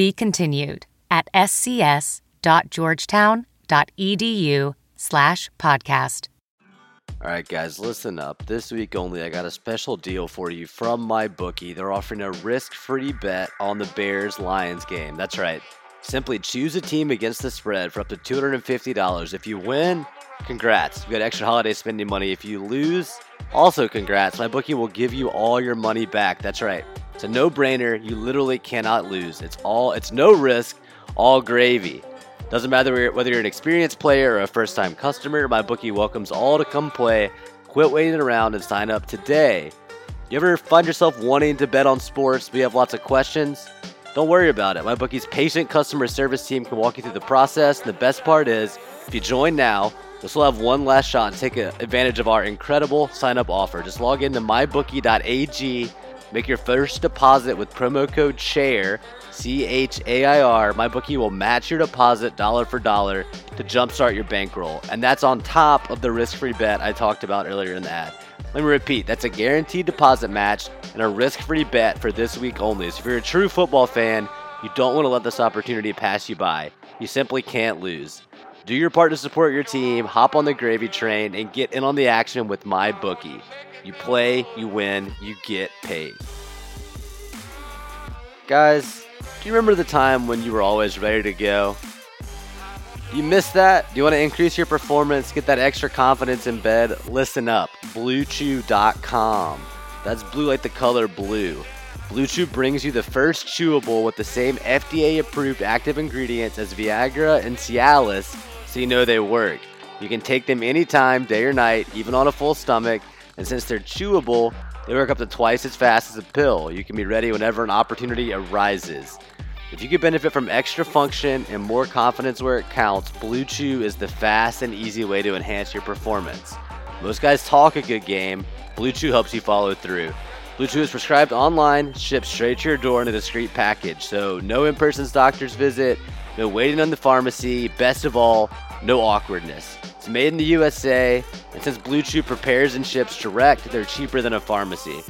Be continued at scs.georgetown.edu slash podcast. All right, guys, listen up. This week only, I got a special deal for you from my bookie. They're offering a risk free bet on the Bears Lions game. That's right. Simply choose a team against the spread for up to $250. If you win, congrats. You got extra holiday spending money. If you lose, also congrats. My bookie will give you all your money back. That's right. It's a no-brainer. You literally cannot lose. It's all it's no risk, all gravy. Doesn't matter whether you're an experienced player or a first-time customer, my bookie welcomes all to come play. Quit waiting around and sign up today. You ever find yourself wanting to bet on sports, you have lots of questions? Don't worry about it. My bookie's patient customer service team can walk you through the process. And the best part is, if you join now, You'll still have one last shot and take advantage of our incredible sign up offer. Just log into mybookie.ag, make your first deposit with promo code CHAIR, C H A I R. MyBookie will match your deposit dollar for dollar to jumpstart your bankroll. And that's on top of the risk free bet I talked about earlier in the ad. Let me repeat that's a guaranteed deposit match and a risk free bet for this week only. So if you're a true football fan, you don't want to let this opportunity pass you by. You simply can't lose. Do your part to support your team, hop on the gravy train, and get in on the action with my bookie. You play, you win, you get paid. Guys, do you remember the time when you were always ready to go? You missed that? Do you want to increase your performance, get that extra confidence in bed? Listen up BlueChew.com. That's blue like the color blue. Blue Chew brings you the first chewable with the same FDA approved active ingredients as Viagra and Cialis so you know they work. You can take them anytime, day or night, even on a full stomach, and since they're chewable, they work up to twice as fast as a pill. You can be ready whenever an opportunity arises. If you could benefit from extra function and more confidence where it counts, Blue Chew is the fast and easy way to enhance your performance. Most guys talk a good game, Blue Chew helps you follow through. Blue Chew is prescribed online, shipped straight to your door in a discreet package, so no in person doctor's visit, no waiting on the pharmacy, best of all, no awkwardness. It's made in the USA, and since Blue Chew prepares and ships direct, they're cheaper than a pharmacy.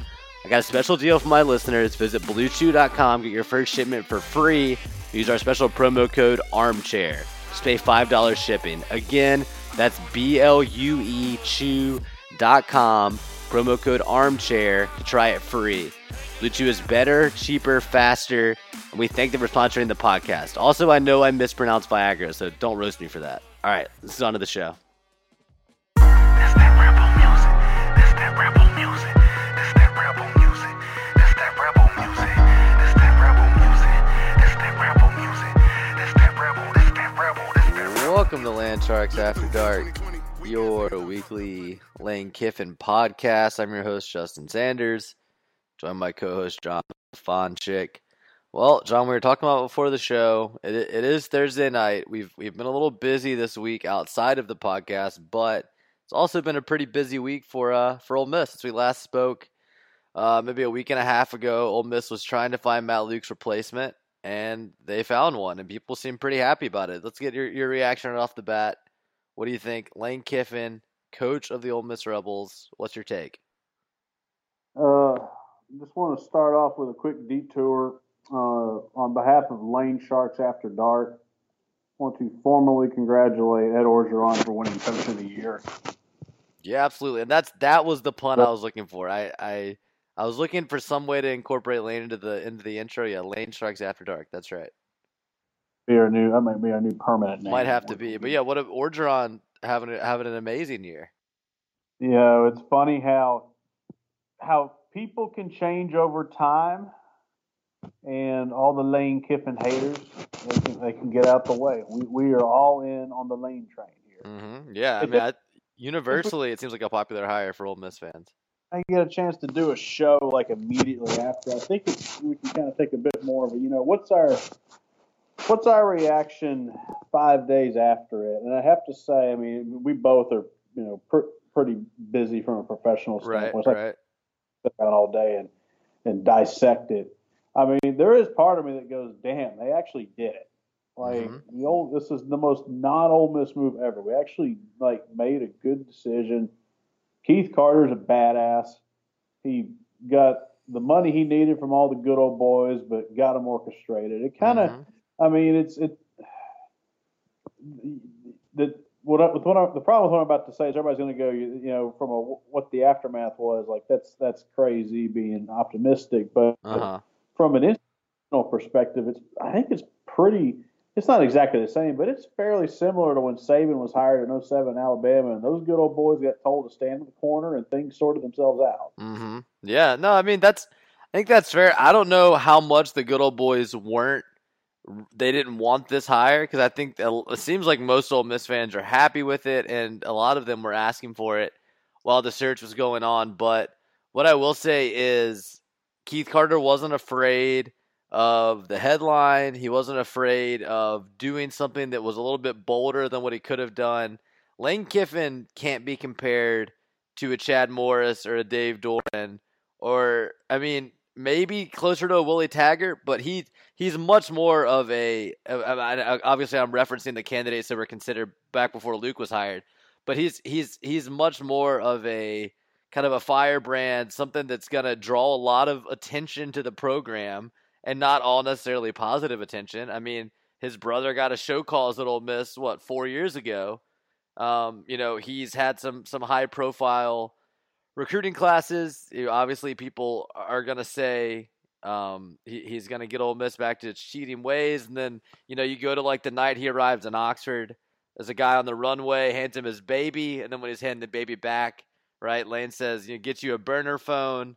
I got a special deal for my listeners. Visit BlueChew.com, get your first shipment for free. Use our special promo code ARMCHAIR. Just pay $5 shipping. Again, that's B L U E Chew.com, promo code ARMCHAIR to try it free. Blue Chew is better, cheaper, faster, and we thank them for sponsoring the podcast. Also, I know I mispronounced Viagra, so don't roast me for that. All right, this is on to the show. Welcome to Land Sharks After Dark, your weekly Lane Kiffin podcast. I'm your host, Justin Sanders, joined by co-host John Fonchik. Well, John, we were talking about before the show. It, it is Thursday night. We've we've been a little busy this week outside of the podcast, but it's also been a pretty busy week for uh for Ole Miss since we last spoke. Uh, maybe a week and a half ago, Ole Miss was trying to find Matt Luke's replacement, and they found one, and people seem pretty happy about it. Let's get your your reaction right off the bat. What do you think, Lane Kiffin, coach of the Ole Miss Rebels? What's your take? Just want to start off with a quick detour uh, on behalf of Lane Sharks After Dark, I want to formally congratulate Ed Orgeron for winning Coach of the Year. Yeah, absolutely, and that's that was the pun I was looking for. I, I I was looking for some way to incorporate Lane into the into the intro. Yeah, Lane Sharks After Dark. That's right. Be our new. That might be our new permanent name. Might have to be, but yeah, what if Orgeron having having an amazing year? Yeah, it's funny how how people can change over time and all the Lane Kiffin haters, they can, they can get out the way. We, we are all in on the Lane train here. Mm-hmm. Yeah, I mean, I, universally, it seems like a popular hire for Ole Miss fans. I get a chance to do a show like immediately after. I think it's, we can kind of take a bit more of a, you know, what's our what's our reaction five days after it? And I have to say, I mean, we both are, you know, pr- pretty busy from a professional standpoint. Right, right. Sit around all day and and dissect it. I mean, there is part of me that goes, "Damn, they actually did it." Like mm-hmm. the old, this is the most non Ole Miss move ever. We actually like made a good decision. Keith Carter's a badass. He got the money he needed from all the good old boys, but got them orchestrated. It kind of, mm-hmm. I mean, it's it. The what, I, what I, the problem with what I'm about to say is everybody's going to go, you, you, know, from a, what the aftermath was like. That's that's crazy being optimistic, but uh-huh. from an institutional perspective, it's I think it's pretty it's not exactly the same, but it's fairly similar to when Saban was hired in 07 Alabama, and those good old boys got told to stand in the corner, and things sorted themselves out. Mm-hmm. Yeah, no, I mean that's, I think that's fair. I don't know how much the good old boys weren't, they didn't want this hire because I think it seems like most Ole Miss fans are happy with it, and a lot of them were asking for it while the search was going on. But what I will say is Keith Carter wasn't afraid of the headline. He wasn't afraid of doing something that was a little bit bolder than what he could have done. Lane Kiffin can't be compared to a Chad Morris or a Dave Doeren, or I mean, maybe closer to a Willie Taggart, but he he's much more of a. Obviously, I'm referencing the candidates that were considered back before Luke was hired, but he's he's he's much more of a kind of a firebrand, something that's going to draw a lot of attention to the program and not all necessarily positive attention. I mean, his brother got a show cause at Ole Miss what four years ago. Um, you know, he's had some some high profile recruiting classes. Obviously, people are gonna say um, he, he's gonna get Ole Miss back to its cheating ways, and then you know you go to like the night he arrives in Oxford. There's a guy on the runway, hands him his baby, and then when he's handing the baby back, right, Lane says, "You know, get you a burner phone."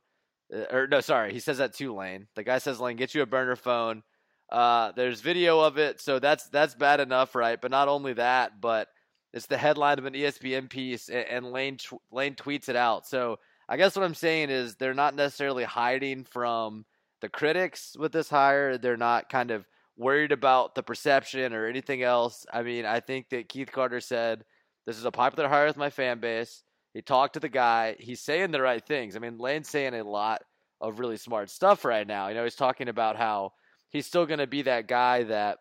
Uh, or no, sorry, he says that to Lane. The guy says, "Lane, get you a burner phone." Uh, there's video of it, so that's that's bad enough, right? But not only that, but it's the headline of an ESPN piece, and, and Lane Lane tweets it out. So I guess what I'm saying is they're not necessarily hiding from the critics with this hire. They're not kind of worried about the perception or anything else. I mean, I think that Keith Carter said this is a popular hire with my fan base. He talked to the guy. He's saying the right things. I mean, Lane's saying a lot of really smart stuff right now. You know, he's talking about how he's still going to be that guy that,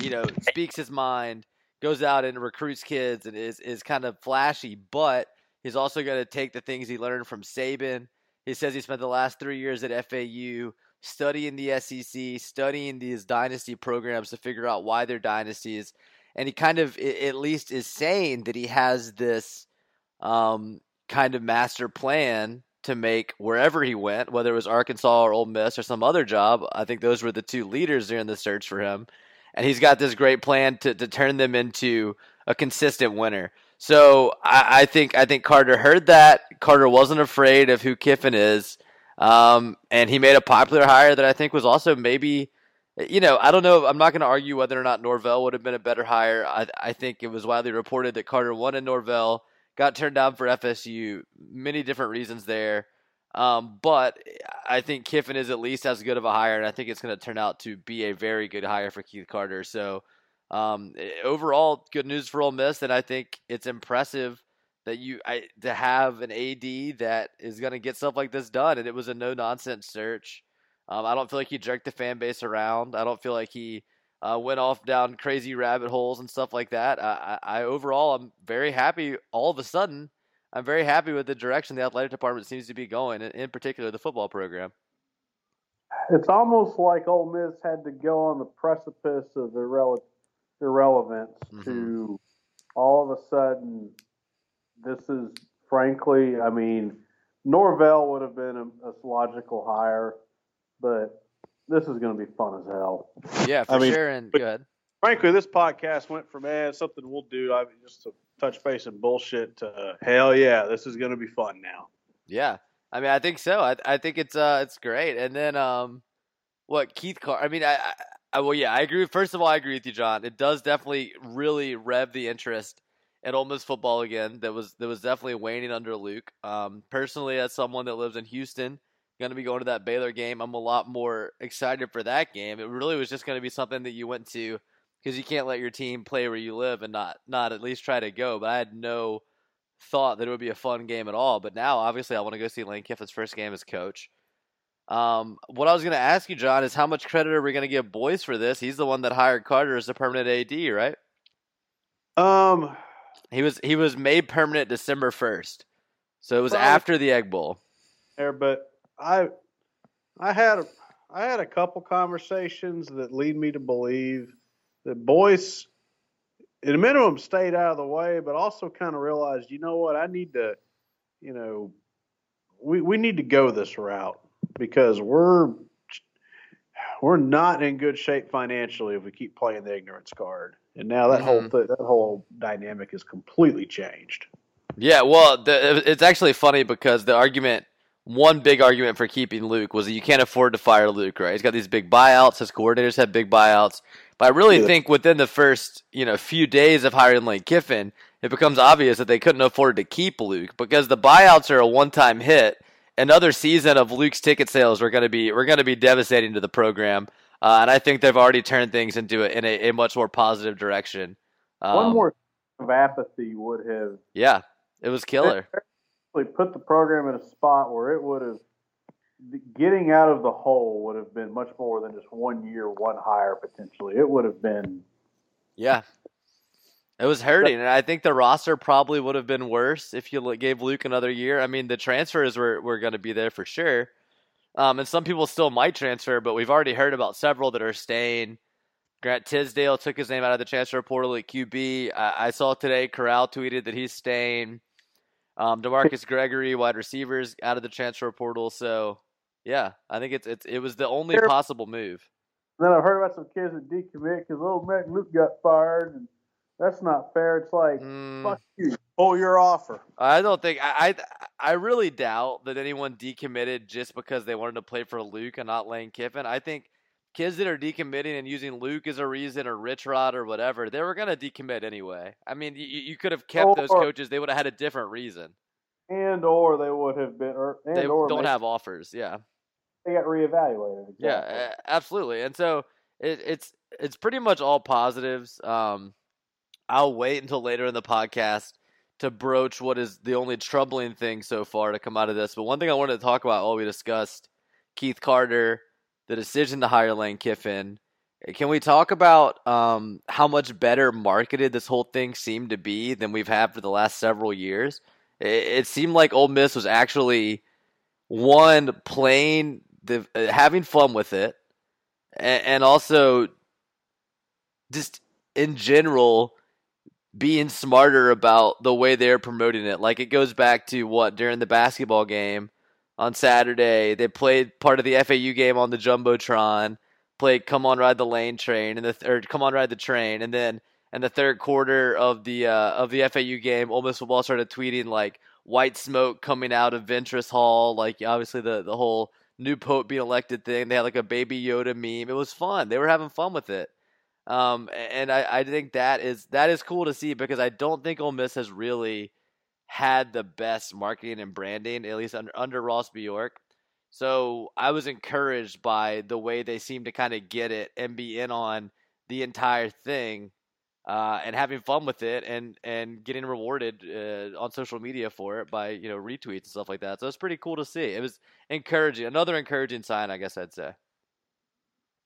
you know, speaks his mind, goes out and recruits kids, and is is kind of flashy. But he's also going to take the things he learned from Saban. He says he spent the last three years at FAU studying the SEC, studying these dynasty programs to figure out why they're dynasties, and he kind of at least is saying that he has this um, kind of master plan to make wherever he went, whether it was Arkansas or Ole Miss or some other job. I think those were the two leaders during the search for him. And he's got this great plan to, to turn them into a consistent winner. So I, I think I think Carter heard that. Carter wasn't afraid of who Kiffin is. Um, and he made a popular hire that I think was also maybe, you know, I don't know. I'm not going to argue whether or not Norvell would have been a better hire. I, I think it was widely reported that Carter wanted Norvell got turned down for FSU. Many different reasons there. Um, but I think Kiffin is at least as good of a hire, and I think it's going to turn out to be a very good hire for Keith Carter. So um, overall, good news for Ole Miss, and I think it's impressive that you I, to have an AD that is going to get stuff like this done. And it was a no nonsense search. Um, I don't feel like he jerked the fan base around. I don't feel like he uh, went off down crazy rabbit holes and stuff like that. I, I, I, overall, I'm very happy. All of a sudden, I'm very happy with the direction the athletic department seems to be going, and in particular, the football program. It's almost like Ole Miss had to go on the precipice of irrele- irrelevance mm-hmm. to all of a sudden. This is frankly, I mean, Norvell would have been a, a logical hire, but this is going to be fun as hell. Yeah, for I mean, sure. And good. Frankly, this podcast went from man something we'll do. I mean, just to touch base and bullshit to uh, hell yeah, this is going to be fun now. Yeah, I mean, I think so. I I think it's uh it's great. And then um, what Keith Carr? I mean, I, I well yeah, I agree. First of all, I agree with you, John. It does definitely really rev the interest at Ole Miss football again. That was that was definitely waning under Luke. Um, personally, as someone that lives in Houston going to be going to that Baylor game. I'm a lot more excited for that game. It really was just going to be something that you went to because you can't let your team play where you live and not not at least try to go. But I had no thought that it would be a fun game at all. But now, obviously, I want to go see Lane Kiffin's first game as coach. Um, what I was going to ask you, John, is how much credit are we going to give Boyce for this? He's the one that hired Carter as a permanent AD, right? Um, he was he was made permanent December first, so it was after the Egg Bowl. There, but I I had a I had a couple conversations that lead me to believe that Boyce, at a minimum, stayed out of the way, but also kind of realized, you know what, I need to, you know, we we need to go this route because we're we're not in good shape financially if we keep playing the ignorance card. And now that mm-hmm. whole th- that whole dynamic is completely changed. Yeah, well, the, it's actually funny because the argument, one big argument for keeping Luke was that you can't afford to fire Luke, right? He's got these big buyouts. His coordinators have big buyouts. But I really yeah. think within the first, you know, few days of hiring Lane Kiffin, it becomes obvious that they couldn't afford to keep Luke because the buyouts are a one-time hit another season of Luke's ticket sales are going to be we're going to be devastating to the program, uh, and I think they've already turned things into a, in a, a much more positive direction. Um, One more of apathy would have yeah, it was killer. Put the program in a spot where it would have getting out of the hole would have been much more than just one year, one hire potentially. It would have been yeah, it was hurting, and I think the roster probably would have been worse if you gave Luke another year. I mean, the transfers were, were going to be there for sure, um, and some people still might transfer, but we've already heard about several that are staying. Grant Tisdale took his name out of the transfer portal at QB. I, I saw today Corral tweeted that he's staying. Um, Demarcus Gregory, wide receivers, out of the transfer portal. So, yeah, I think it's it's it was the only possible move. Then I've heard about some kids that decommit because old Matt Luke got fired and that's not fair. It's like mm. fuck you. Oh, your offer. I don't think I, I I really doubt that anyone decommitted just because they wanted to play for Luke and not Lane Kiffin. I think kids that are decommitting and using Luke as a reason or Rich Rod or whatever, they were gonna decommit anyway. I mean, you, you could have kept or, those coaches; they would have had a different reason. And or they would have been, or they or don't have offers. Yeah, they got reevaluated. Exactly. Yeah, absolutely. And so it, it's it's pretty much all positives. Um, I'll wait until later in the podcast to broach what is the only troubling thing so far to come out of this. But one thing I wanted to talk about while we discussed Keith Carter, the decision to hire Lane Kiffin. Can we talk about um, how much better marketed this whole thing seemed to be than we've had for the last several years? It, it seemed like Ole Miss was actually one playing the uh, having fun with it, and, and also just in general being smarter about the way they're promoting it. Like it goes back to what during the basketball game on Saturday, they played part of the FAU game on the jumbotron, played "Come on, Ride the Lane Train" and the or "Come on, Ride the Train," and then in the third quarter of the uh, of the FAU game, Ole Miss football started tweeting like white smoke coming out of Ventress Hall, like obviously the the whole new pope being elected thing. They had like a baby Yoda meme. It was fun. They were having fun with it. Um, and I, I think that is that is cool to see because I don't think Ole Miss has really had the best marketing and branding, at least under, under Ross Bjork. So I was encouraged by the way they seem to kind of get it and be in on the entire thing, uh, and having fun with it, and and getting rewarded uh, on social media for it by you know retweets and stuff like that. So it's pretty cool to see. It was encouraging, another encouraging sign, I guess I'd say.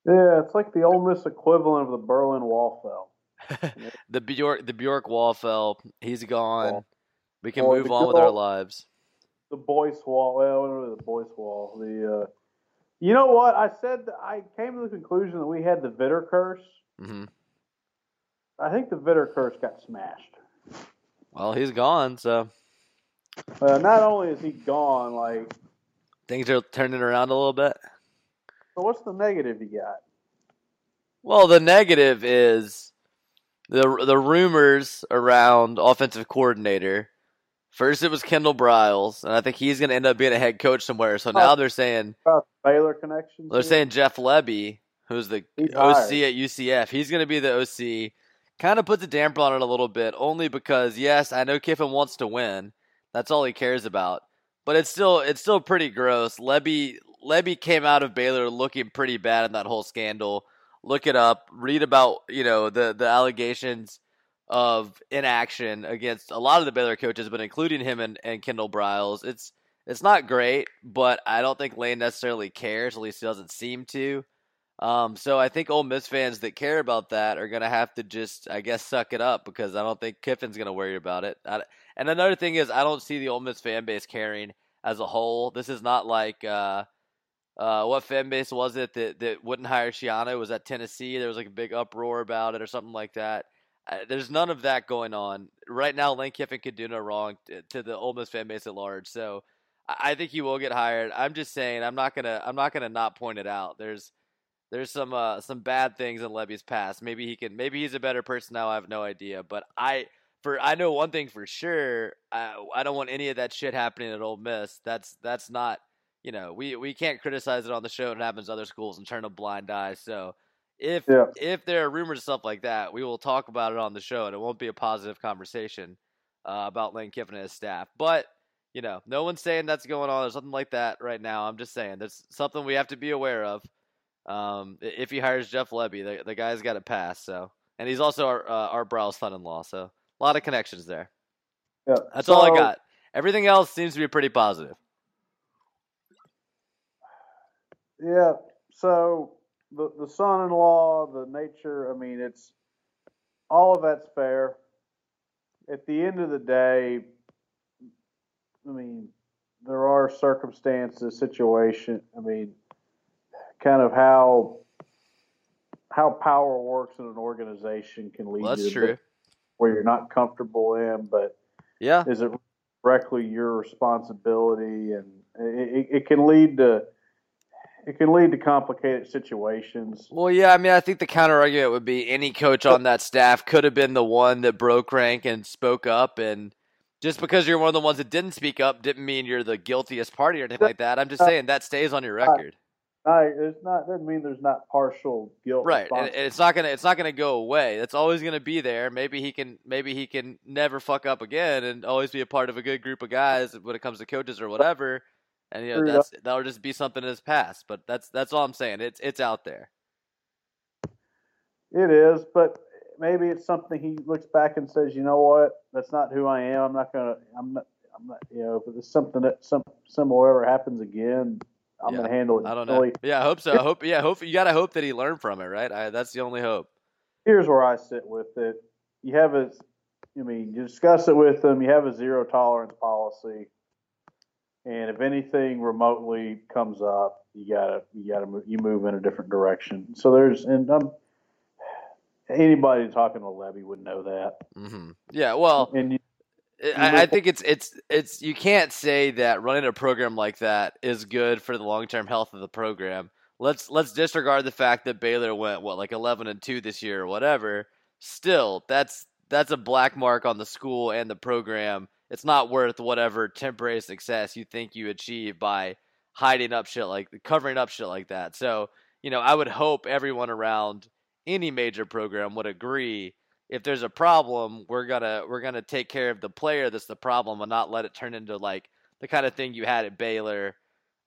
Yeah, it's like the Ole Miss equivalent of the Berlin Wall fell. the Bjork, the Bjork wall fell. He's gone. We can move on with our lives. The Boyce Wall. Well, the Boyce Wall. The uh, you know what I said? I came to the conclusion that we had the Vitter curse. Mm-hmm. I think the Vitter curse got smashed. Well, he's gone. So. Well, not only is he gone, like things are turning around a little bit. So what's the negative you got? Well, the negative is the the rumors around offensive coordinator. First, it was Kendall Briles, and I think he's going to end up being a head coach somewhere. So now oh. they're saying About Baylor connections. They're here? saying Jeff Lebby, who's the he's OC hired. at UCF, he's going to be the OC. Kind of puts a damper on it a little bit, only because yes, I know Kiffin wants to win. That's all he cares about. but it's still it's still pretty gross. Lebby Lebby came out of Baylor looking pretty bad in that whole scandal. Look it up. Read about you know the the allegations of inaction against a lot of the Baylor coaches, but including him and, and Kendall Briles. It's it's not great, but I don't think Lane necessarily cares. At least he doesn't seem to. Um, so I think Ole Miss fans that care about that are gonna have to just, I guess, suck it up because I don't think Kiffin's gonna worry about it. I, and another thing is, I don't see the Ole Miss fan base caring as a whole. This is not like uh, uh, what fan base was it that, that wouldn't hire Schiano? Was that Tennessee? There was like a big uproar about it or something like that. Uh, there's none of that going on right now. Lane Kiffin could do no wrong to, to the Ole Miss fan base at large. So I, I think he will get hired. I'm just saying, I'm not gonna, I'm not gonna not point it out. There's there's some uh, some bad things in Lebby's past. Maybe he can. Maybe he's a better person now. I have no idea. But I for I know one thing for sure. I I don't want any of that shit happening at Ole Miss. That's that's not. You know, we we can't criticize it on the show. It happens to other schools and turn a blind eye. So if yeah. if there are rumors and stuff like that, we will talk about it on the show, and it won't be a positive conversation uh, about Lane Kiffin and his staff. But you know, no one's saying that's going on or something like that right now. I'm just saying there's something we have to be aware of. Um, if he hires Jeff Lebby, the, the guy's got to pass. So, and he's also our uh, Briles' son-in-law. So, a lot of connections there. Yeah, that's so, all I got. Everything else seems to be pretty positive. Yeah. So the the son-in-law, the nature. I mean, it's all of that's fair. At the end of the day, I mean, there are circumstances, situation. I mean, kind of how how power works in an organization can lead well, you to where you're not comfortable in. But yeah, is it directly your responsibility? And it, it can lead to it can lead to complicated situations. Well, yeah, I mean, I think the counter argument would be any coach on that staff could have been the one that broke rank and spoke up, and just because you're one of the ones that didn't speak up didn't mean you're the guiltiest party or anything like that. I'm just uh, saying that stays on your record. No, it's not. Doesn't mean there's not partial guilt. Right, and it's not gonna. It's not gonna go away. It's always gonna be there. Maybe he can. Maybe he can never fuck up again, and always be a part of a good group of guys when it comes to coaches or whatever. And you know that's that'll just be something in his past. But that's that's all I'm saying. It's it's out there. It is, but maybe it's something he looks back and says, you know what, that's not who I am. I'm not gonna. I'm not. I'm not. You know, if it's something that some similar ever happens again, I'm yeah. gonna handle it. I don't know. Yeah, I hope so. I hope. Yeah, hope you gotta hope that he learned from it, right? I, that's the only hope. Here's where I sit with it. You have a, I mean, you discuss it with them. You have a zero tolerance policy, and if anything remotely comes up, you gotta you gotta move. You move in a different direction. So there's and um, anybody talking to Lebby would know that. Mm-hmm. Yeah, well, and you, I, I, think it's it's it's you can't say that running a program like that is good for the long term health of the program. Let's let's disregard the fact that Baylor went what like eleven and two this year or whatever. Still, that's that's a black mark on the school and the program. It's not worth whatever temporary success you think you achieve by hiding up shit like covering up shit like that. So, you know, I would hope everyone around any major program would agree if there's a problem, we're gonna we're gonna take care of the player that's the problem and not let it turn into like the kind of thing you had at Baylor,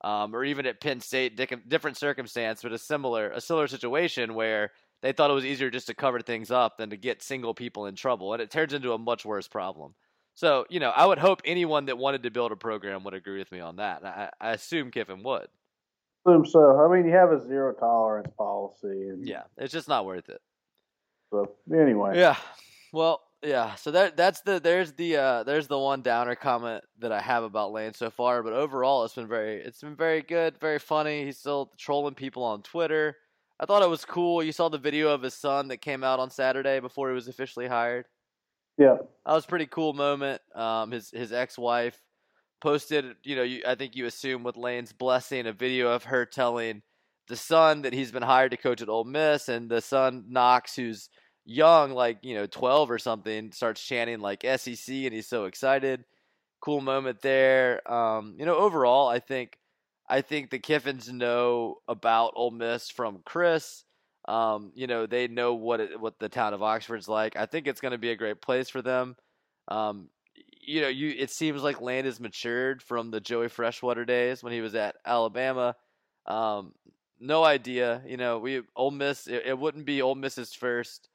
um, or even at Penn State, different circumstance, but a similar a similar situation where they thought it was easier just to cover things up than to get single people in trouble, and it turns into a much worse problem. So you know, I would hope anyone that wanted to build a program would agree with me on that. I, I assume Kiffin would. Assume so. I mean, you have a zero tolerance policy, and yeah, it's just not worth it. So anyway. Yeah. Well, yeah. So that that's the there's the uh there's the one downer comment that I have about Lane so far, but overall it's been very it's been very good, very funny. He's still trolling people on Twitter. I thought it was cool. You saw the video of his son that came out on Saturday before he was officially hired. Yeah. That was a pretty cool moment. Um his his ex-wife posted, you know, you, I think you assume with Lane's blessing a video of her telling the son that he's been hired to coach at Ole Miss, and the son Knox, who's young, like you know, twelve or something, starts chanting like SEC, and he's so excited. Cool moment there. Um, you know, overall, I think I think the Kiffins know about Ole Miss from Chris. Um, you know, they know what it, what the town of Oxford's like. I think it's going to be a great place for them. Um, you know, you it seems like Lane has matured from the Joey Freshwater days when he was at Alabama. Um, no idea. You know, we Ole Miss. It, it wouldn't be Ole Miss's first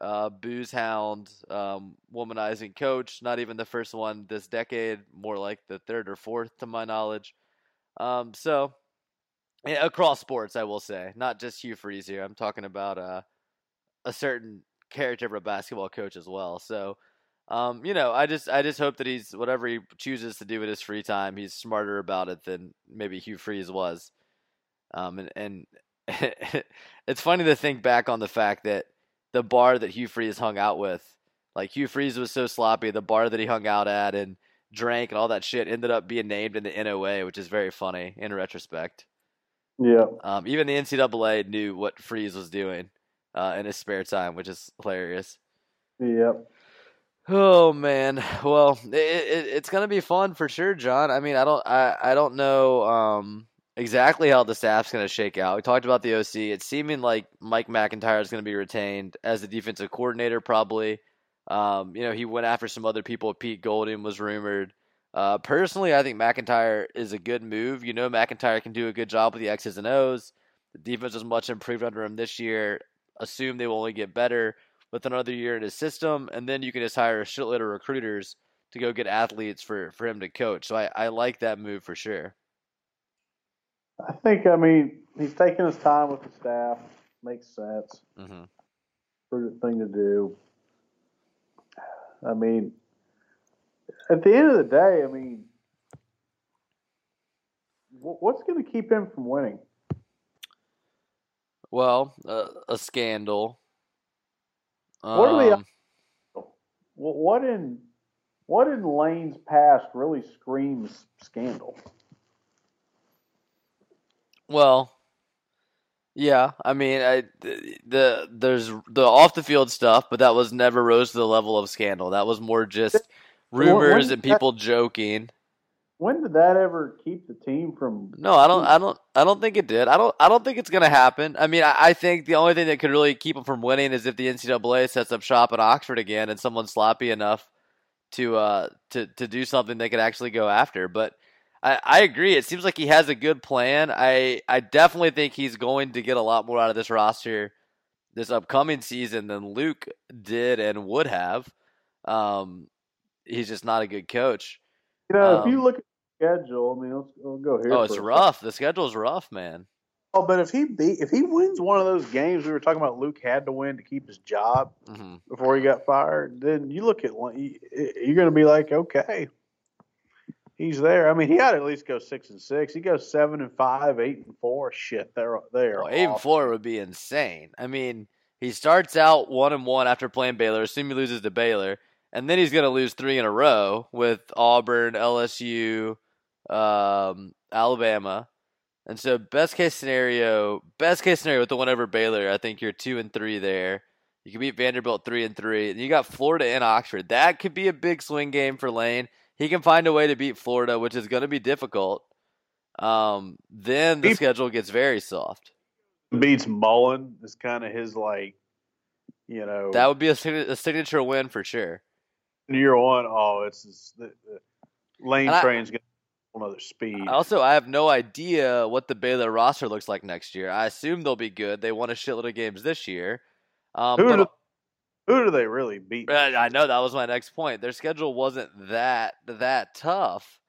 uh, booze hound, um, womanizing coach. Not even the first one this decade. More like the third or fourth, to my knowledge. Um, so across sports, I will say, not just Hugh Freeze here. I'm talking about uh, a certain character of a basketball coach as well. So. Um, you know, I just I just hope that he's whatever he chooses to do with his free time, he's smarter about it than maybe Hugh Freeze was. Um, and, and it's funny to think back on the fact that the bar that Hugh Freeze hung out with, like Hugh Freeze was so sloppy, the bar that he hung out at and drank and all that shit ended up being named in the NOA, which is very funny in retrospect. Yeah. Um, even the NCAA knew what Freeze was doing uh, in his spare time, which is hilarious. Yep. Oh man, well, it, it, it's gonna be fun for sure, John. I mean, I don't, I, I don't know. Um, exactly how the staff's going to shake out. We talked about the OC. It's seeming like Mike MacIntyre is going to be retained as the defensive coordinator, probably. Um, you know, he went after some other people. Pete Golding was rumored. Uh, personally, I think MacIntyre is a good move. You know, MacIntyre can do a good job with the X's and O's. The defense was much improved under him this year. Assume they will only get better with another year in his system, and then you can just hire a shitload of recruiters to go get athletes for, for him to coach. So I, I like that move for sure. I think, I mean, he's taking his time with the staff. Makes sense. Mm-hmm. Prudent thing to do. I mean, at the end of the day, I mean, what's going to keep him from winning? Well, uh, a scandal. What are the? Um, what in what in Lane's past really screams scandal? Well, yeah, I mean, I, the there's the off the field stuff, but that was never rose to the level of scandal. That was more just rumors and people that, joking. When did that ever keep the team from? No, I don't. I don't. I don't think it did. I don't. I don't think it's gonna happen. I mean, I, I think the only thing that could really keep them from winning is if the NCAA sets up shop at Oxford again and someone's sloppy enough to uh to to do something they could actually go after. But I, I agree. It seems like he has a good plan. I I definitely think he's going to get a lot more out of this roster this upcoming season than Luke did and would have. Um, he's just not a good coach. You know, um, if you look at the schedule, I mean, let's, we'll go here. Oh, it's rough. The schedule's rough, man. Oh, but if he beat, if he wins one of those games we were talking about, Luke had to win to keep his job mm-hmm. before he got fired. Then you look at you're going to be like, okay, he's there. I mean, he had to at least go six and six. He goes seven and five, eight and four. Shit, they're there. Well, eight and four would be insane. I mean, he starts out one and one after playing Baylor. Assume he loses to Baylor, and then he's going to lose three in a row with Auburn, LSU, um, Alabama. And so, best case scenario, best case scenario with the one over Baylor, I think you're two and three there. You can beat Vanderbilt three and three, and you got Florida and Oxford. That could be a big swing game for Lane he can find a way to beat Florida, which is going to be difficult. Um, then the he, schedule gets very soft. Beats Mullen is kind of his like, you know, that would be a, a, signature win for sure. Year one, oh, it's, the, the, lane and train's going another speed. Also, I have no idea what the Baylor roster looks like next year. I assume they'll be good. They won a shitload of games this year. Um, Who but, who do they really beat? I know that was my next point. Their schedule wasn't that that tough.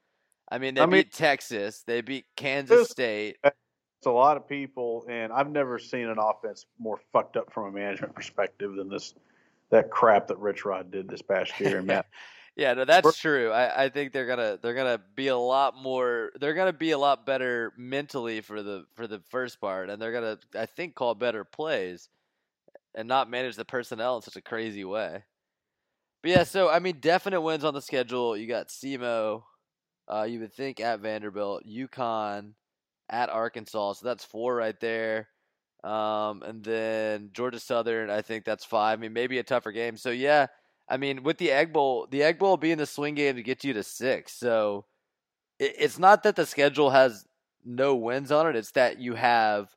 I mean, they I mean, beat Texas, they beat Kansas State. It's a lot of people, and I've never seen an offense more fucked up from a management perspective than this that crap that Rich Rod did this past year. yeah. yeah, no, that's true. I, I think they're gonna they're gonna be a lot more. They're gonna be a lot better mentally for the for the first part, and they're gonna I think call better plays and not manage the personnel in such a crazy way. But yeah, so I mean, definite wins on the schedule. You got SEMO. Uh, you would think at Vanderbilt, UConn, at Arkansas. So that's four right there. Um, and then Georgia Southern, I think that's five. I mean, maybe a tougher game. So yeah, I mean, with the Egg Bowl, the Egg Bowl being the swing game to get you to six. So it, it's not that the schedule has no wins on it. It's that you have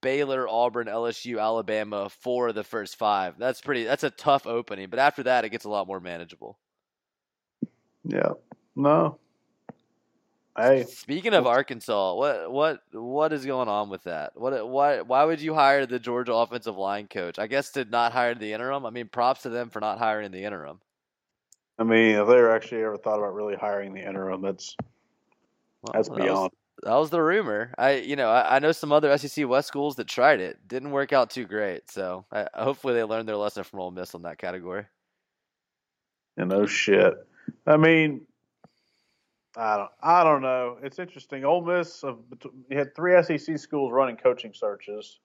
Baylor, Auburn, LSU, Alabama for the first five. That's pretty. That's a tough opening, but after that, it gets a lot more manageable. Yeah. No. Hey, Speaking of Arkansas, what what what is going on with that? What why why would you hire the Georgia offensive line coach? I guess to not hire the interim. I mean, props to them for not hiring the interim. I mean, if they actually ever thought about really hiring the interim, that's Well, that's that was- beyond. That was the rumor. I, you know, I, I know some other SEC West schools that tried it. Didn't work out too great. So I, hopefully they learned their lesson from Ole Miss on that category. And know, shit. I mean, I don't, I don't know. It's interesting. Ole Miss, you had three SEC schools running coaching searches,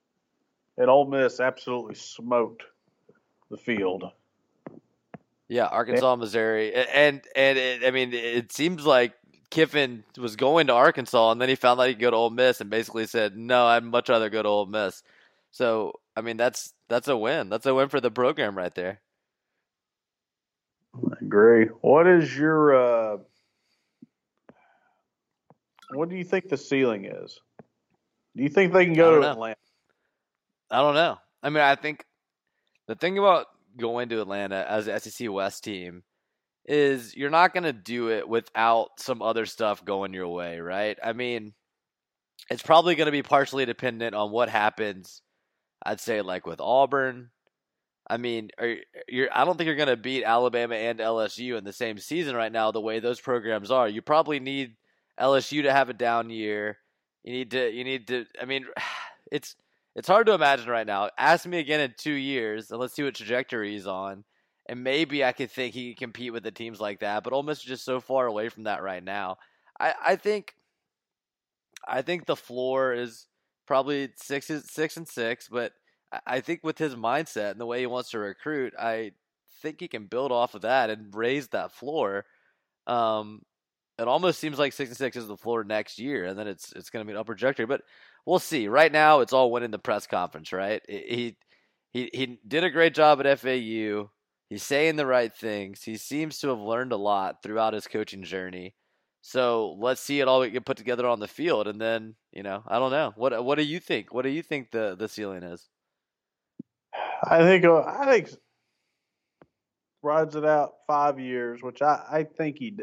and Ole Miss absolutely smoked the field. Yeah, Arkansas, Missouri, and and it, I mean, it seems like Kiffin was going to Arkansas, and then he found out he could go to Ole Miss, and basically said, "No, I'd much rather go to Ole Miss." So I mean, that's that's a win. That's a win for the program right there. I agree. What is your, uh, what do you think the ceiling is? Do you think they can go to know. Atlanta? I don't know. I mean, I think the thing about going to Atlanta as an SEC West team is you're not going to do it without some other stuff going your way, right? I mean, it's probably going to be partially dependent on what happens. I'd say like with Auburn. I mean, are, you're I don't think you're going to beat Alabama and LSU in the same season right now the way those programs are. You probably need LSU to have a down year. You need to you need to I mean, it's it's hard to imagine right now. Ask me again in two years, and let's see what trajectory he's on. And maybe I could think he could compete with the teams like that. But is just so far away from that right now. I, I think I think the floor is probably six six and six, but I think with his mindset and the way he wants to recruit, I think he can build off of that and raise that floor. Um, it almost seems like six and six is the floor next year, and then it's it's going to be an upper trajectory. But we'll see. Right now, it's all winning the press conference, right? He he he did a great job at FAU. He's saying the right things. He seems to have learned a lot throughout his coaching journey. So let's see it all get put together on the field, and then you know, I don't know. What what do you think? What do you think the the ceiling is? I think uh, I think rides it out five years, which I, I think he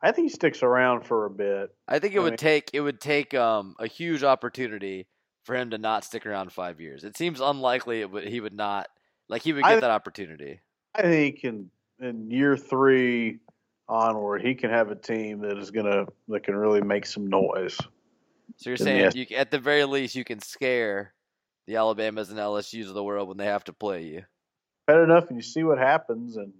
I think he sticks around for a bit. I think it I would mean- take it would take um a huge opportunity for him to not stick around five years. It seems unlikely it would, he would not like he would I- get that opportunity. I think in in year three onward, he can have a team that is gonna that can really make some noise. So you're saying yes. you at the very least you can scare the Alabamas and LSU's of the world when they have to play you. Bad enough, and you see what happens, and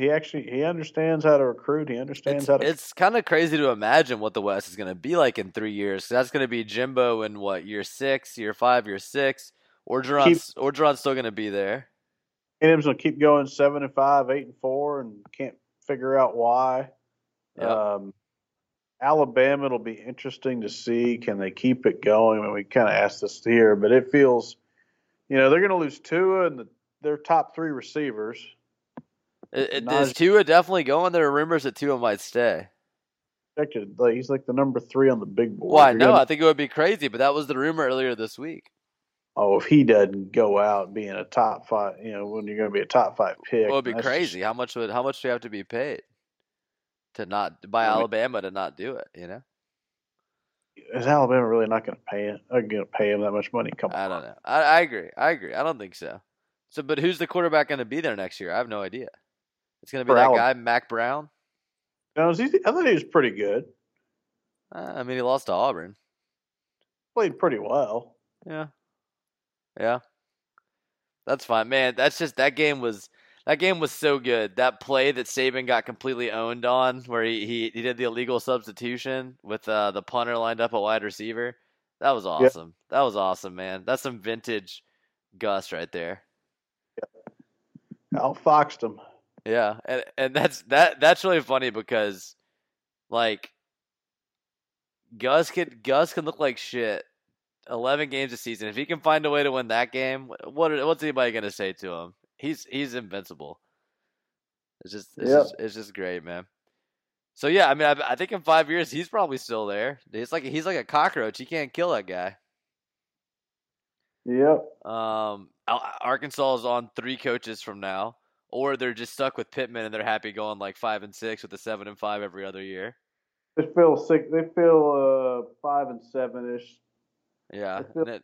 he actually he understands how to recruit. He understands It's, how to. it's kind of crazy to imagine what the West is going to be like in three years. that's going to be Jimbo in what year six, year five, year six. Orgeron's Orgeron's still going to be there. A&M's gonna keep going seven and five, eight and four, and can't figure out why. Yep. Um, Alabama, it'll be interesting to see can they keep it going. I mean, we kind of asked this here, but it feels, you know, they're going to lose Tua and the, their top three receivers. Is Tua definitely going? There are rumors that Tua might stay. Like he's like the number three on the big board. Well, I know. gonna- I think it would be crazy, but that was the rumor earlier this week. oh, if he doesn't go out being a top five, you know, when you're going to be a top five pick, Well, it'd be crazy. How much would how much do you have to be paid to not by I mean- Alabama to not do it? You know, Is Alabama really not going to pay it? Are uh, going to pay him that much money? Come on. I don't know. I, I agree. I agree. I don't think so. So, but who's the quarterback going to be there next year? I have no idea. It's going to be that guy, Mac Brown. No, he, I thought he was pretty good. Uh, I mean, he lost to Auburn. Played pretty well. Yeah, yeah. That's fine, man. That's just that game was that game was so good. That play that Saban got completely owned on, where he he, he did the illegal substitution with uh, the punter lined up a wide receiver. That was awesome. That was awesome, man. That's some vintage Gus right there. Outfoxed him. Yeah, and and that's that that's really funny because like Gus can Gus can look like shit. Eleven games a season. If he can find a way to win that game, what what's anybody gonna say to him? He's he's invincible. It's just it's, Yep. just, it's just great, man. So yeah, I mean, I, I think in five years he's probably still there. He's like he's like a cockroach. He can't kill that guy. Yep. Um, Arkansas is on three coaches from now. Or they're just stuck with Pittman and they're happy going like five and six with a seven and five every other year. They feel six. They feel uh, five and seven ish. Yeah,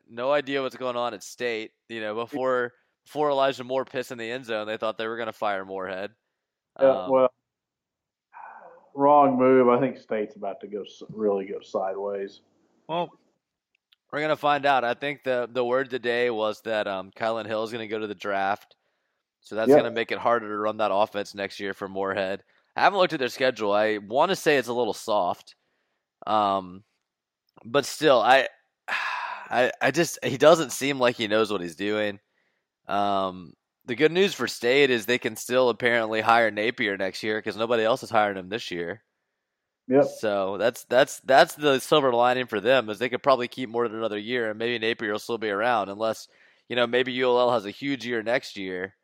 no idea what's going on at State. You know, before before Elijah Moore pissed in the end zone, they thought they were going to fire Moorhead. Yeah, um, well, wrong move. I think State's about to go really go sideways. Well, we're gonna find out. I think the the word today was that um, Kylan Hill is going to go to the draft, so that's yep. going to make it harder to run that offense next year for Moorhead. I haven't looked at their schedule. I want to say it's a little soft, um, but still, I I, I just he doesn't seem like he knows what he's doing. Um, the good news for State is they can still apparently hire Napier next year because nobody else is hiring him this year. Yep. So that's that's that's the silver lining for them is they could probably keep more than another year and maybe Napier will still be around unless you know maybe ULL has a huge year next year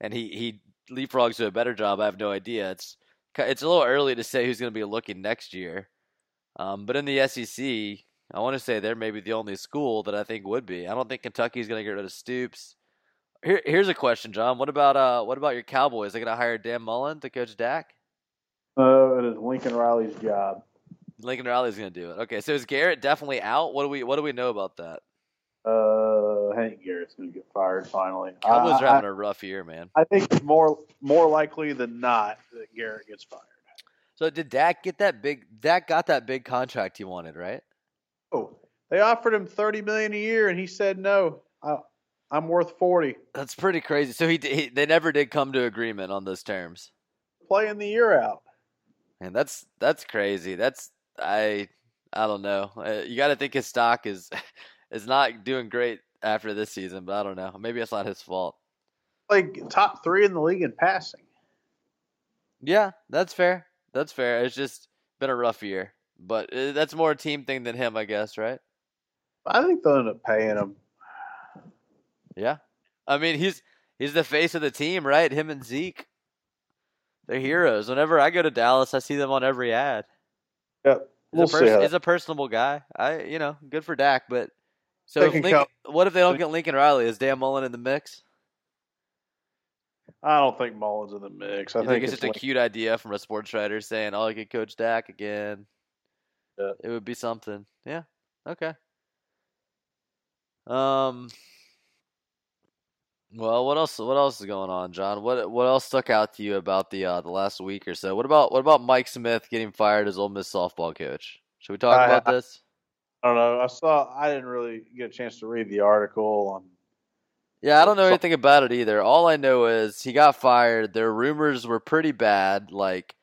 and he he leapfrogs to a better job. I have no idea. It's it's a little early to say who's going to be looking next year. Um, but in the SEC, I want to say they're maybe the only school that I think would be. I don't think Kentucky's going to get rid of Stoops. Here, here's a question, John. What about uh, what about your Cowboys? Are they going to hire Dan Mullen to coach Dak? Uh, it is Lincoln Riley's job. Lincoln Riley's going to do it. Okay, so is Garrett definitely out? What do we What do we know about that? Uh, I think Garrett's going to get fired finally. Cowboys are having a rough year, man. I think it's more more likely than not that Garrett gets fired. So did Dak get that big? Dak got that big contract he wanted, right? Oh, they offered him thirty million a year, and he said no. I, am worth forty. That's pretty crazy. So he, he, they never did come to agreement on those terms. Playing the year out. And that's that's crazy. That's I I don't know. Uh, you got to think his stock is is not doing great after this season, but I don't know. Maybe it's not his fault. Like top three in the league in passing. Yeah, that's fair. That's fair. It's just been a rough year. But uh, that's more a team thing than him, I guess, right? I think they'll end up paying him. Yeah, I mean he's he's the face of the team, right? Him and Zeke, they're heroes. Whenever I go to Dallas, I see them on every ad. Yep, we'll he's, a pers- he's a personable guy. I, you know, good for Dak. But so, if Lincoln, what if they don't get Lincoln Riley? Is Dan Mullen in the mix? I don't think Mullen's in the mix. I think, think, it's, just a cute idea from a sports writer saying, "Oh, I could coach Dak again." Yeah. It would be something. Yeah. Okay. Um. Well, what else? What else is going on, John? What What else stuck out to you about the uh, the last week or so? What about What about Mike Smith getting fired as Ole Miss softball coach? Should we talk I, about this? I don't know. I saw. I didn't really get a chance to read the article. On, yeah, I don't know anything about it either. All I know is he got fired. Their rumors were pretty bad. Like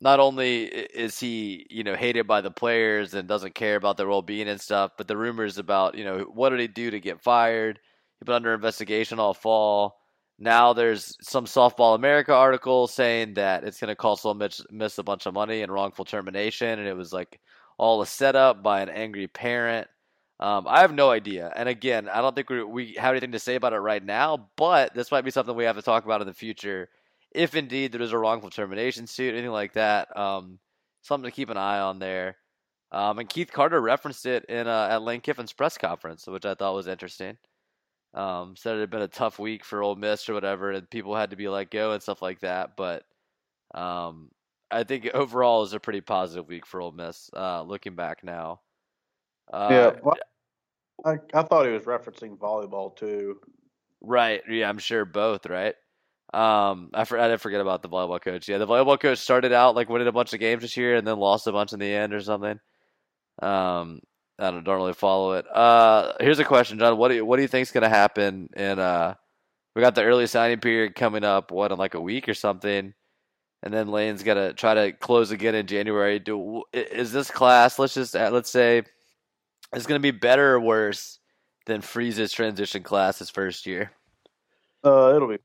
not only is he, you know, hated by the players and doesn't care about their well being and stuff, but the rumors about, you know, what did he do to get fired? He been under investigation all fall. Now there's some Softball America article saying that it's going to cost Ole Miss, miss a bunch of money and wrongful termination, and it was like all a setup by an angry parent. Um, I have no idea. And again, I don't think we, we have anything to say about it right now, but this might be something we have to talk about in the future if indeed there is a wrongful termination suit, anything like that, um, something to keep an eye on there. Um, and Keith Carter referenced it in uh, at Lane Kiffin's press conference, which I thought was interesting. Um, said it had been a tough week for Ole Miss or whatever, and people had to be let go and stuff like that. But um, I think overall it was a pretty positive week for Ole Miss. Uh, looking back now, uh, yeah, well, I, I thought he was referencing volleyball too. Right. Yeah, I'm sure both. Right. Um, I, for, I didn't forget about the volleyball coach. Yeah, the volleyball coach started out like winning a bunch of games this year and then lost a bunch in the end or something. Um, I don't, don't really follow it. Uh, here's a question, John. What do you, what do you think is going to happen in uh, we got the early signing period coming up, what in like a week or something, and then Lane's got to try to close again in January. Do is this class? Let's just uh, let's say it's going to be better or worse than Freeze's transition class his first year. Uh, it'll be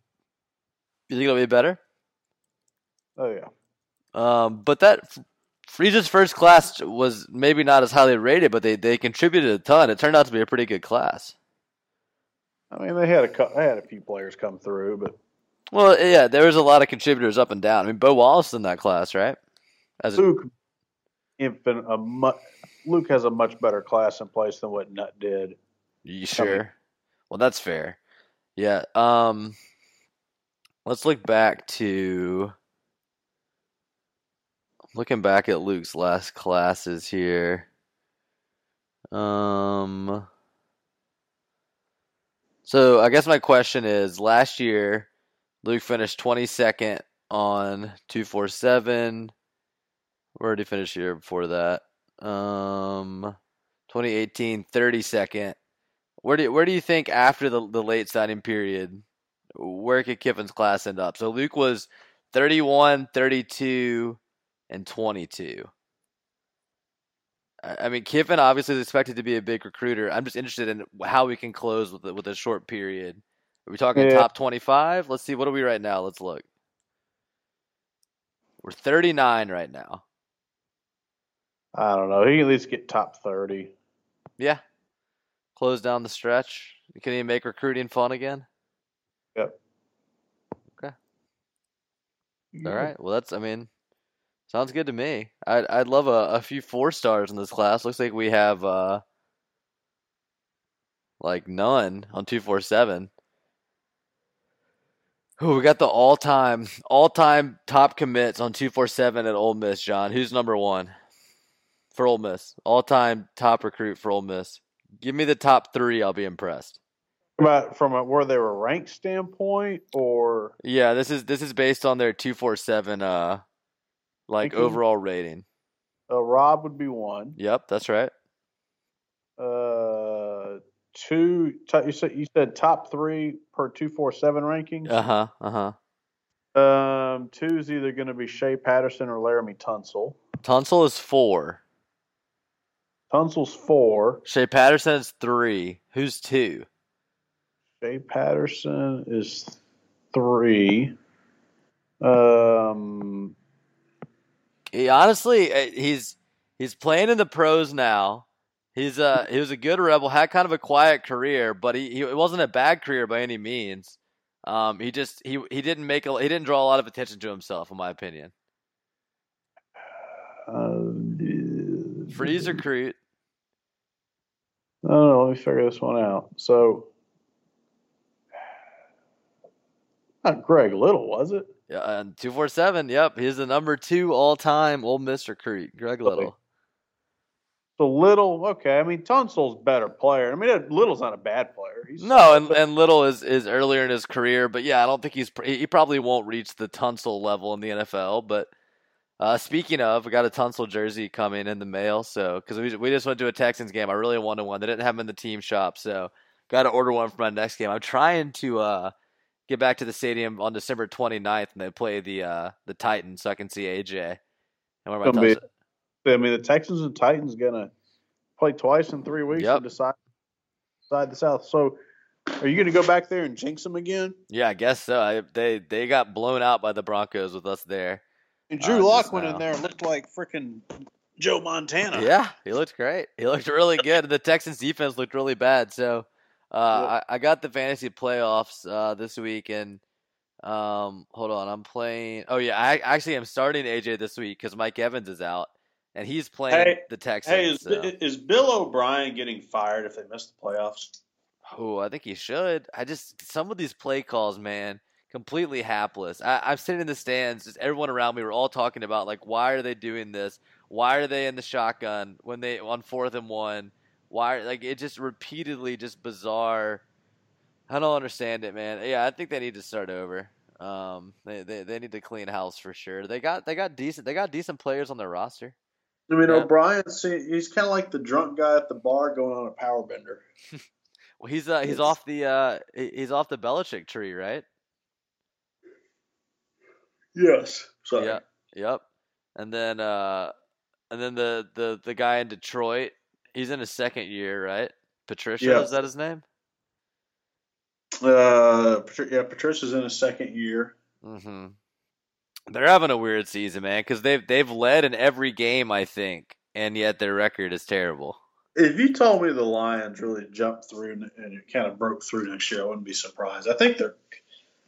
you think it'll be better? Oh yeah. Um, but that Freeze's first class was maybe not as highly rated, but they, they contributed a ton. It turned out to be a pretty good class. I mean, they had a they had a few players come through, but well, yeah, there was a lot of contributors up and down. I mean, Bo Wallace in that class, right? As Luke, a, infant, a mu- Luke has a much better class in place than what Nutt did. You sure? well, that's fair. Yeah. Um, let's look back to looking back at Luke's last classes here. Um so I guess my question is last year Luke finished 22nd on 247. Where did he finish year before that? Um 2018 32nd. Where do where do you think after the the late signing period where could Kiffin's class end up? So Luke was 31, 32 and 22. I mean, Kiffin obviously is expected to be a big recruiter. I'm just interested in how we can close with with a short period. Are we talking yeah. top 25? Let's see. What are we right now? Let's look. We're 39 right now. I don't know. He can at least get top 30. Yeah. Close down the stretch. Can he make recruiting fun again? Yep. Okay. All right. Well, that's, I mean, sounds good to me. I'd, I'd love a, a few four stars in this class. Looks like we have, uh, like none on 247. Ooh, we got the all-time, all-time top commits on two four seven at Ole Miss. John, who's number one for Ole Miss? All-time top recruit for Ole Miss. Give me the top three. I'll be impressed. But from a where they were ranked standpoint, or yeah, this is this is based on their two four seven uh like mm-hmm. overall rating. Uh, Rob would be one. Yep, that's right. Uh two. You said you said top three per two four seven rankings. Uh huh. Uh huh. Um, two is either going to be Shea Patterson or Laremy Tunsil. Tunsil is four. Tunsil's four. Shea Patterson is three. Who's two? Shea Patterson is three. Um, He honestly, uh, he's he's playing in the pros now. He's uh he was a good rebel, had kind of a quiet career, but he, he it wasn't a bad career by any means. Um, he just he he didn't make a he didn't draw a lot of attention to himself, in my opinion. uh, Freeze recruit. I don't know. Let me figure this one out. So, not Greg Little, was it? Yeah, and two four seven. Yep, he's the number two all time Old Miss recruit, Greg Little. So Little, okay. I mean, Tunsil's better player. I mean, Little's not a bad player. He's No, and, and Little is, is earlier in his career, but yeah, I don't think he's he probably won't reach the Tunsil level in the NFL. But uh, speaking of, we got a Tunsil jersey coming in the mail, so because we we just went to a Texans game, I really wanted one. They didn't have them in the team shop, so got to order one for my next game. I'm trying to uh, get back to the stadium on December 29th, and they play the uh, the Titans, so I can see AJ. And wear my Tunsil- I mean, the Texans and Titans gonna play twice in three weeks Yep. and decide decide the South. So, are you gonna go back there and jinx them again? Yeah, I guess so. I, they they got blown out by the Broncos with us there. And Uh, Drew just Lock went now. in there and looked like freaking Joe Montana. Yeah, he looked great. He looked really good. The Texans defense looked really bad. So uh, I, I got the fantasy playoffs uh, this week, and um, hold on, I'm playing. Oh yeah, I actually am starting AJ this week because Mike Evans is out, and he's playing Hey- the Texans. Hey, is, so. is Bill O'Brien getting fired if they miss the playoffs? Oh, I think he should. I just some of these play calls, man, completely hapless. I, I'm sitting in the stands, just everyone around me. We're all talking about like, why are they doing this? Why are they in the shotgun when they on fourth and one? Why like it just repeatedly just bizarre. I don't understand it, man. Yeah, I think they need to start over. Um, they, they they need to clean house for sure. They got they got decent they got decent players on their roster. I mean, Yeah. O'Brien, he's kind of like the drunk guy at the bar going on a power bender. Well, he's uh he's off the uh he's off the Belichick tree, right? Yes. Sorry. Yep. Yep. And then uh and then the the the guy in Detroit, he's in his second year, right? Patricia, Yeah. is that his name? Uh, yeah, Patricia's in his second year. Mhm. They're having a weird season, man, cuz they've they've led in every game, I think, and yet their record is terrible. If you told me the Lions really jumped through and, and it kind of broke through next year, I wouldn't be surprised. I think they're,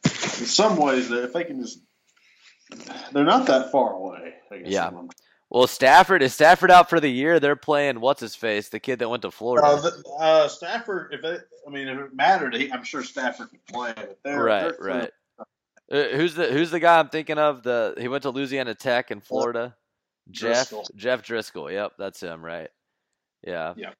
in some ways, that if they can just, they're not that far away. I guess Yeah. is what I'm- Well, Stafford is Stafford out for the year. They're playing what's his face, the kid that went to Florida. Uh, the, uh, Stafford, if it, I mean, if it mattered, he, I'm sure Stafford could play. But they're, right, they're right. Uh, who's the Who's the guy I'm thinking of? The he went to Louisiana Tech in Florida. Jeff Driskel. Jeff Driskel. Yep, that's him. Right. Yeah. Yeah.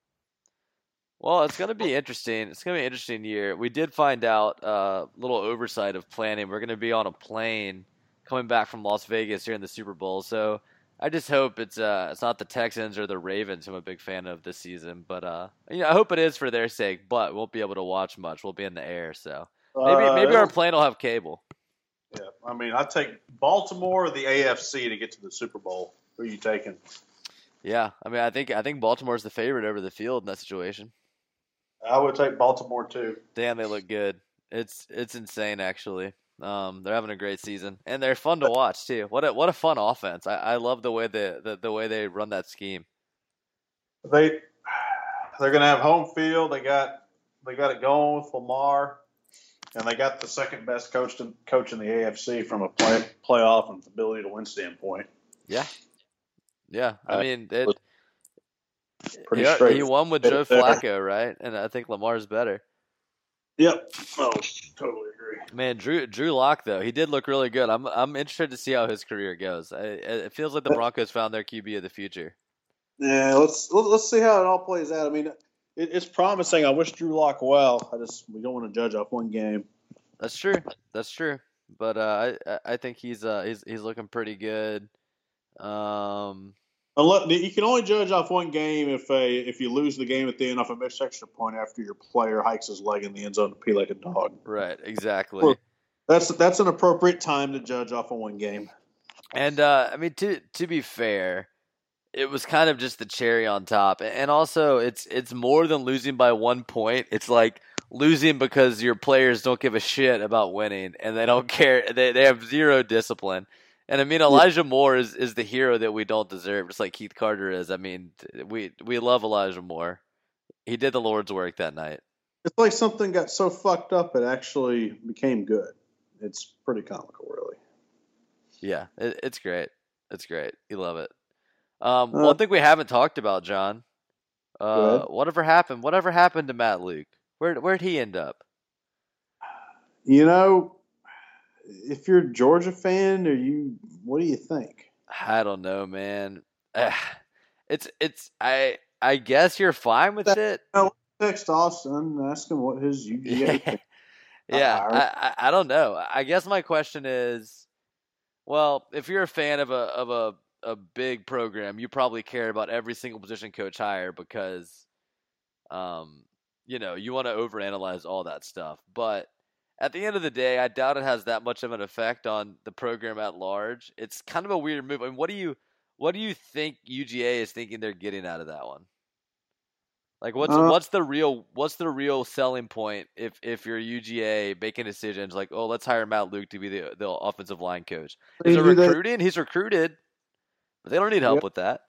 Well, it's going to be interesting. It's going to be an interesting year. We did find out a uh, little oversight of planning. We're going to be on a plane coming back from Las Vegas here in the Super Bowl. So I just hope it's uh it's not the Texans or the Ravens I'm a big fan of this season. But uh, you know, I hope it is for their sake. But we won't be able to watch much. We'll be in the air, so maybe Uh, maybe our plane will have cable. Yeah, I mean, I take Baltimore or the AFC to get to the Super Bowl. Who are you taking? Yeah, I mean, I think I think Baltimore's the favorite over the field in that situation. I would take Baltimore too. Damn, they look good. It's it's insane actually. Um, they're having a great season and they're fun to watch too. What a what a fun offense. I, I love the way the, the the way they run that scheme. They they're going to have home field. They got they got it going with Lamar, and they got the second best coach to, coach in the AFC from a play, playoff and ability to win standpoint. Yeah, yeah. I Uh, mean, it, Pretty he, straight. he won with Joe. Flacco, right? And I think Lamar's better. Yep. Oh, totally agree. Man, Drew Drew Lock though, he did look really good. I'm I'm interested to see how his career goes. I, it feels like the Broncos found their QB of the future. Yeah, let's let's see how it all plays out. I mean, it, it's promising. I wish Drew Lock well. I just we don't want to judge off one game. That's true. That's true. But uh, I I- think he's uh he's he's looking pretty good. Um, Unless you can only judge off one game if a if you lose the game at the end off a missed extra point after your player hikes his leg in the end zone to pee like a dog. right, exactly. Well- That's that's an appropriate time to judge off of one game. And uh, I mean, to to be fair, it was kind of just the cherry on top. And also, it's it's more than losing by one point. It's like losing because your players don't give a shit about winning, and they don't care. They they have zero discipline. And I mean, Elijah Moore is, is the hero that we don't deserve, just like Keith Carter is. I mean, we we love Elijah Moore. He did the Lord's work that night. It's like something got so fucked up it actually became good. It's pretty comical, really. Yeah, it, it's great. It's great. You love it. Um, Uh, one thing we haven't talked about, John. Uh, whatever happened? Whatever happened to Matt Luke? Where where'd he end up? You know, if you're a Georgia fan, or you, what do you think? I don't know, man. It's it's I I guess you're fine with it. Text Austin and ask him what his UGA. Yeah, yeah. I, I I don't know. I guess my question is, well, if you're a fan of a of a a big program, you probably care about every single position coach hire because, um, you know, you want to overanalyze all that stuff. But at the end of the day, I doubt it has that much of an effect on the program at large. It's kind of a weird move. I mean, what do you what do you think UGA is thinking they're getting out of that one? Like what's Uh, what's the real what's the real selling point if if you're UGA making decisions like oh let's hire Matt Luke to be the the offensive line coach is it recruiting he's recruited but they don't need help Yep. with that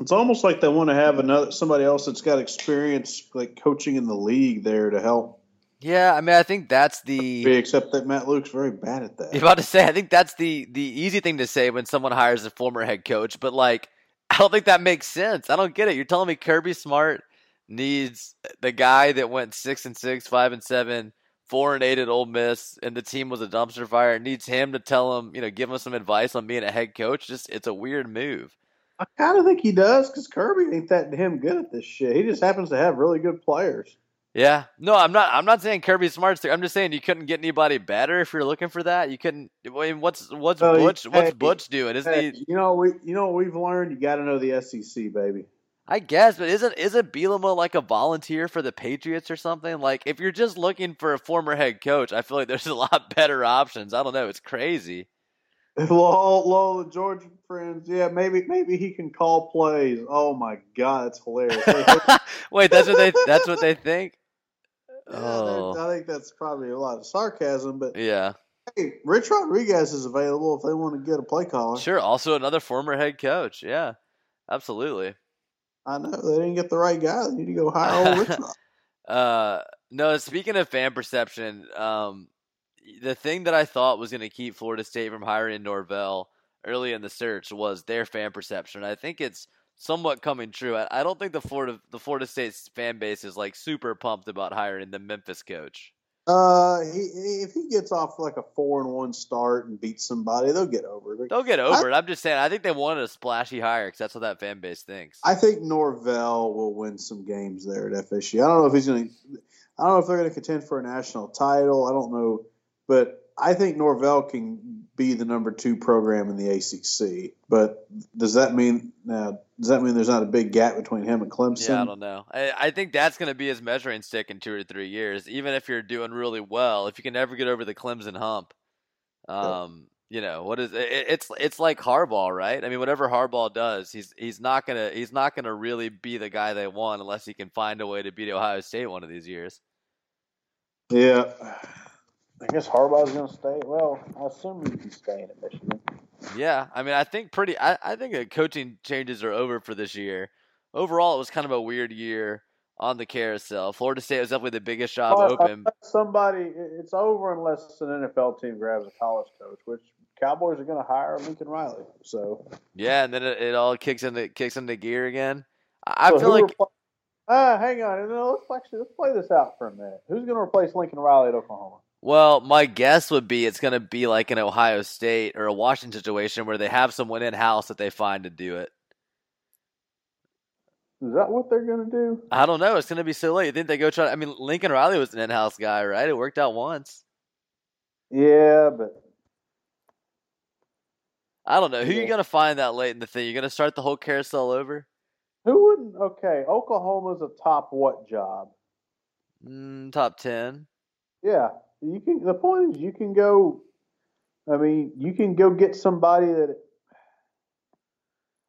It's almost like they want to have another somebody else that's got experience, like coaching in the league, there to help. yeah I mean I think that's the Except that Matt Luke's very bad at that. You're about to say, I think that's the the easy thing to say when someone hires a former head coach, but like, I don't think that makes sense. I don't get it. You're telling me Kirby Smart needs the guy that went six and six, five and seven, four and eight at Ole Miss, and the team was a dumpster fire. Needs him to tell him, you know, give him some advice on being a head coach. Just it's a weird move. I kind of think he does because Kirby ain't that damn good at this shit. He just happens to have really good players. Yeah, no, I'm not. I'm not saying Kirby Smart's there. I'm just saying you couldn't get anybody better if you're looking for that. You couldn't. I mean, what's what's Butch? What's Butch doing? Isn't Hey, he? you know we you know what we've learned. You got to know the SEC, baby. I guess, but isn't isn't Bielema like a volunteer for the Patriots or something? Like, if you're just looking for a former head coach, I feel like there's a lot better options. I don't know. It's crazy. Lol, lol, the Georgia friends. Yeah, maybe maybe he can call plays. Oh my god, that's hilarious. Wait, that's what they that's what they think. yeah, Oh. I think that's probably a lot of sarcasm, but Yeah, hey, Rich Rodriguez is available if they want to get a play caller. sure. Also, another former head coach. Yeah, absolutely. I know they didn't get the right guy. They need to go hire old Uh, no. Speaking of fan perception, um, the thing that I thought was going to keep Florida State from hiring Norvell early in the search was their fan perception. I think it's somewhat coming true. I, I don't think the Florida the Florida State fan base is like super pumped about hiring the Memphis coach. Uh, he, if he gets off like a four and one start and beats somebody, they'll get over it. They'll get over I, it. I'm just saying. I think they wanted a splashy hire because that's what that fan base thinks. I think Norvell will win some games there at FSU. I don't know if he's going to. I don't know if they're going to contend for a national title. I don't know, but I think Norvell can be the number two program in the ACC. But does that mean now? Does that mean there's not a big gap between him and Clemson? Yeah, I don't know. I, I think that's going to be his measuring stick in two or three years. Even if you're doing really well, if you can never get over the Clemson hump, um, you know what is it, it's it's like Harbaugh, right? I mean, whatever Harbaugh does, he's he's not gonna he's not gonna really be the guy they want unless he can find a way to beat Ohio State one of these years. Yeah. I guess Harbaugh's going to stay. Well, I assume he's staying at Michigan. Yeah, I mean, I think pretty. I, I think the coaching changes are over for this year. Overall, it was kind of a weird year on the carousel. Florida State was definitely the biggest job uh, open. Somebody, it's over unless an NFL team grabs a college coach, which Cowboys are going to hire Lincoln Riley. So yeah, and then it, it all kicks into kicks into gear again. I, so feel like. Uh, hang on, let's actually let's play this out for a minute. Who's going to replace Lincoln Riley at Oklahoma? Well, my guess would be it's going to be like an Ohio State or a Washington situation where they have someone in house that they find to do it. Is that what they're going to do? I don't know. It's going to be so late. You think they go try? I mean, Lincoln Riley was an in-house guy, right? It worked out once. Yeah, but I don't know. Who yeah. you going to find that late in the thing? You're going to start the whole carousel over? Who wouldn't? Okay, Oklahoma's a top what job? Mm, top ten. Yeah, you can. The point is, you can go. I mean, you can go get somebody that.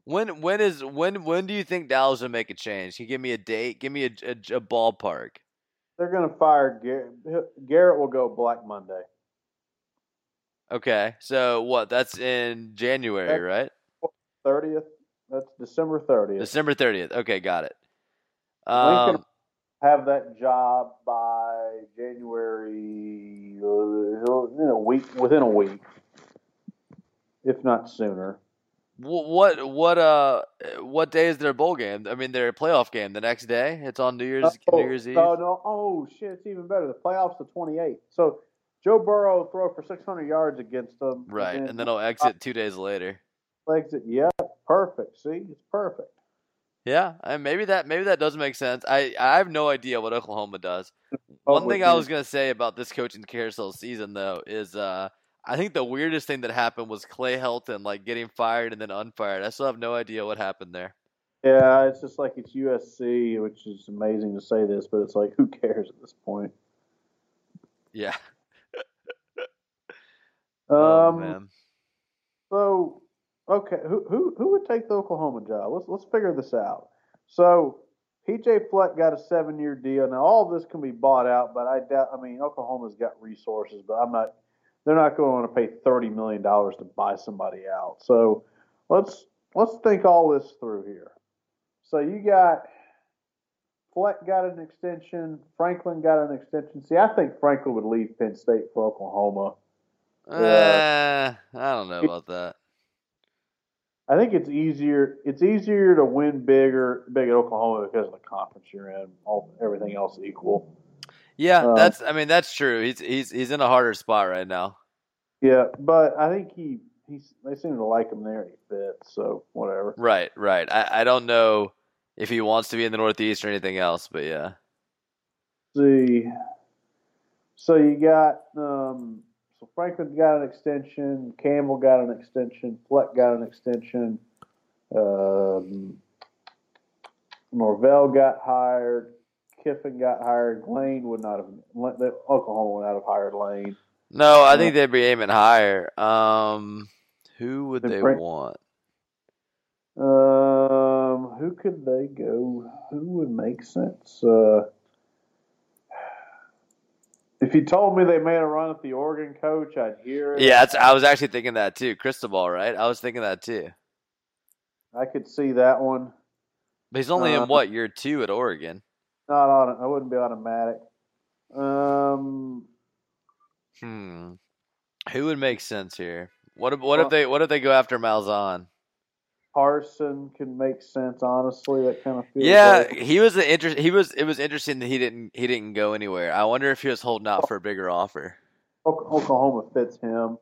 When when is when when do you think Dallas will make a change? Can you give me a date? Give me a, a, a ballpark. They're going to fire Garrett. Garrett will go Black Monday. Okay, so what? That's in January, right? Thirtieth. That's December thirtieth. December thirtieth. Okay, got it. Um, have that job by January, uh, in a week, within a week, if not sooner. What what uh what day is their bowl game? I mean, their playoff game the next day. It's on New Year's oh, New Year's Eve. Oh no! Oh shit! It's even better. The playoffs the twenty eighth. So Joe Burrow throw for six hundred yards against them. Right, and then, and then he'll exit two days later. Exit. Yeah, perfect. See, it's perfect. Yeah, and maybe that maybe that does make sense. I I have no idea what Oklahoma does. One thing I was gonna say about this coaching carousel season though is uh I think the weirdest thing that happened was Clay Helton like getting fired and then unfired. I still have no idea what happened there. Yeah, it's just like it's USC, which is amazing to say this, but it's like who cares at this point? Yeah. oh, um, man. So Okay, who who who would take the Oklahoma job? Let's let's figure this out. So PJ Fleck got a seven year deal. Now all of this can be bought out, but I doubt. I mean, Oklahoma's got resources, but I'm not. They're not going to pay thirty million dollars to buy somebody out. So let's let's think all this through here. So you got Fleck got an extension. Franklin got an extension. See, I think Franklin would leave Penn State for Oklahoma. Uh, I don't know about that. I think it's easier. It's easier to win bigger, big at Oklahoma because of the conference you're in. All everything else equal. Yeah, um, that's. I mean, that's true. He's he's he's in a harder spot right now. Yeah, but I think he he's. They seem to like him there. He fits. So whatever. Right, right. I I don't know if he wants to be in the Northeast or anything else, but yeah. See, so you got um, so Franklin got an extension. Campbell got an extension. Fleck got an extension. Um, Norvell got hired. Kiffin got hired. Lane would not have. Oklahoma would not have hired Lane. No, I think they'd be aiming higher. Um, who would they Frank, want? Um, who could they go? Who would make sense? Uh, if you told me they made a run at the Oregon coach, I'd hear it. Yeah, I was actually thinking that too. Cristobal, right? I was thinking that too. I could see that one. But he's only uh, in what year two at Oregon? Not on. I wouldn't be automatic. Um. Hmm. Who would make sense here? What if what well, if they what if they go after Malzahn? Carson can make sense. Honestly, that kind of feels. Yeah, like- he was an interest. He was. It was interesting that he didn't. He didn't go anywhere. I wonder if he was holding out for a bigger offer. Oklahoma fits him.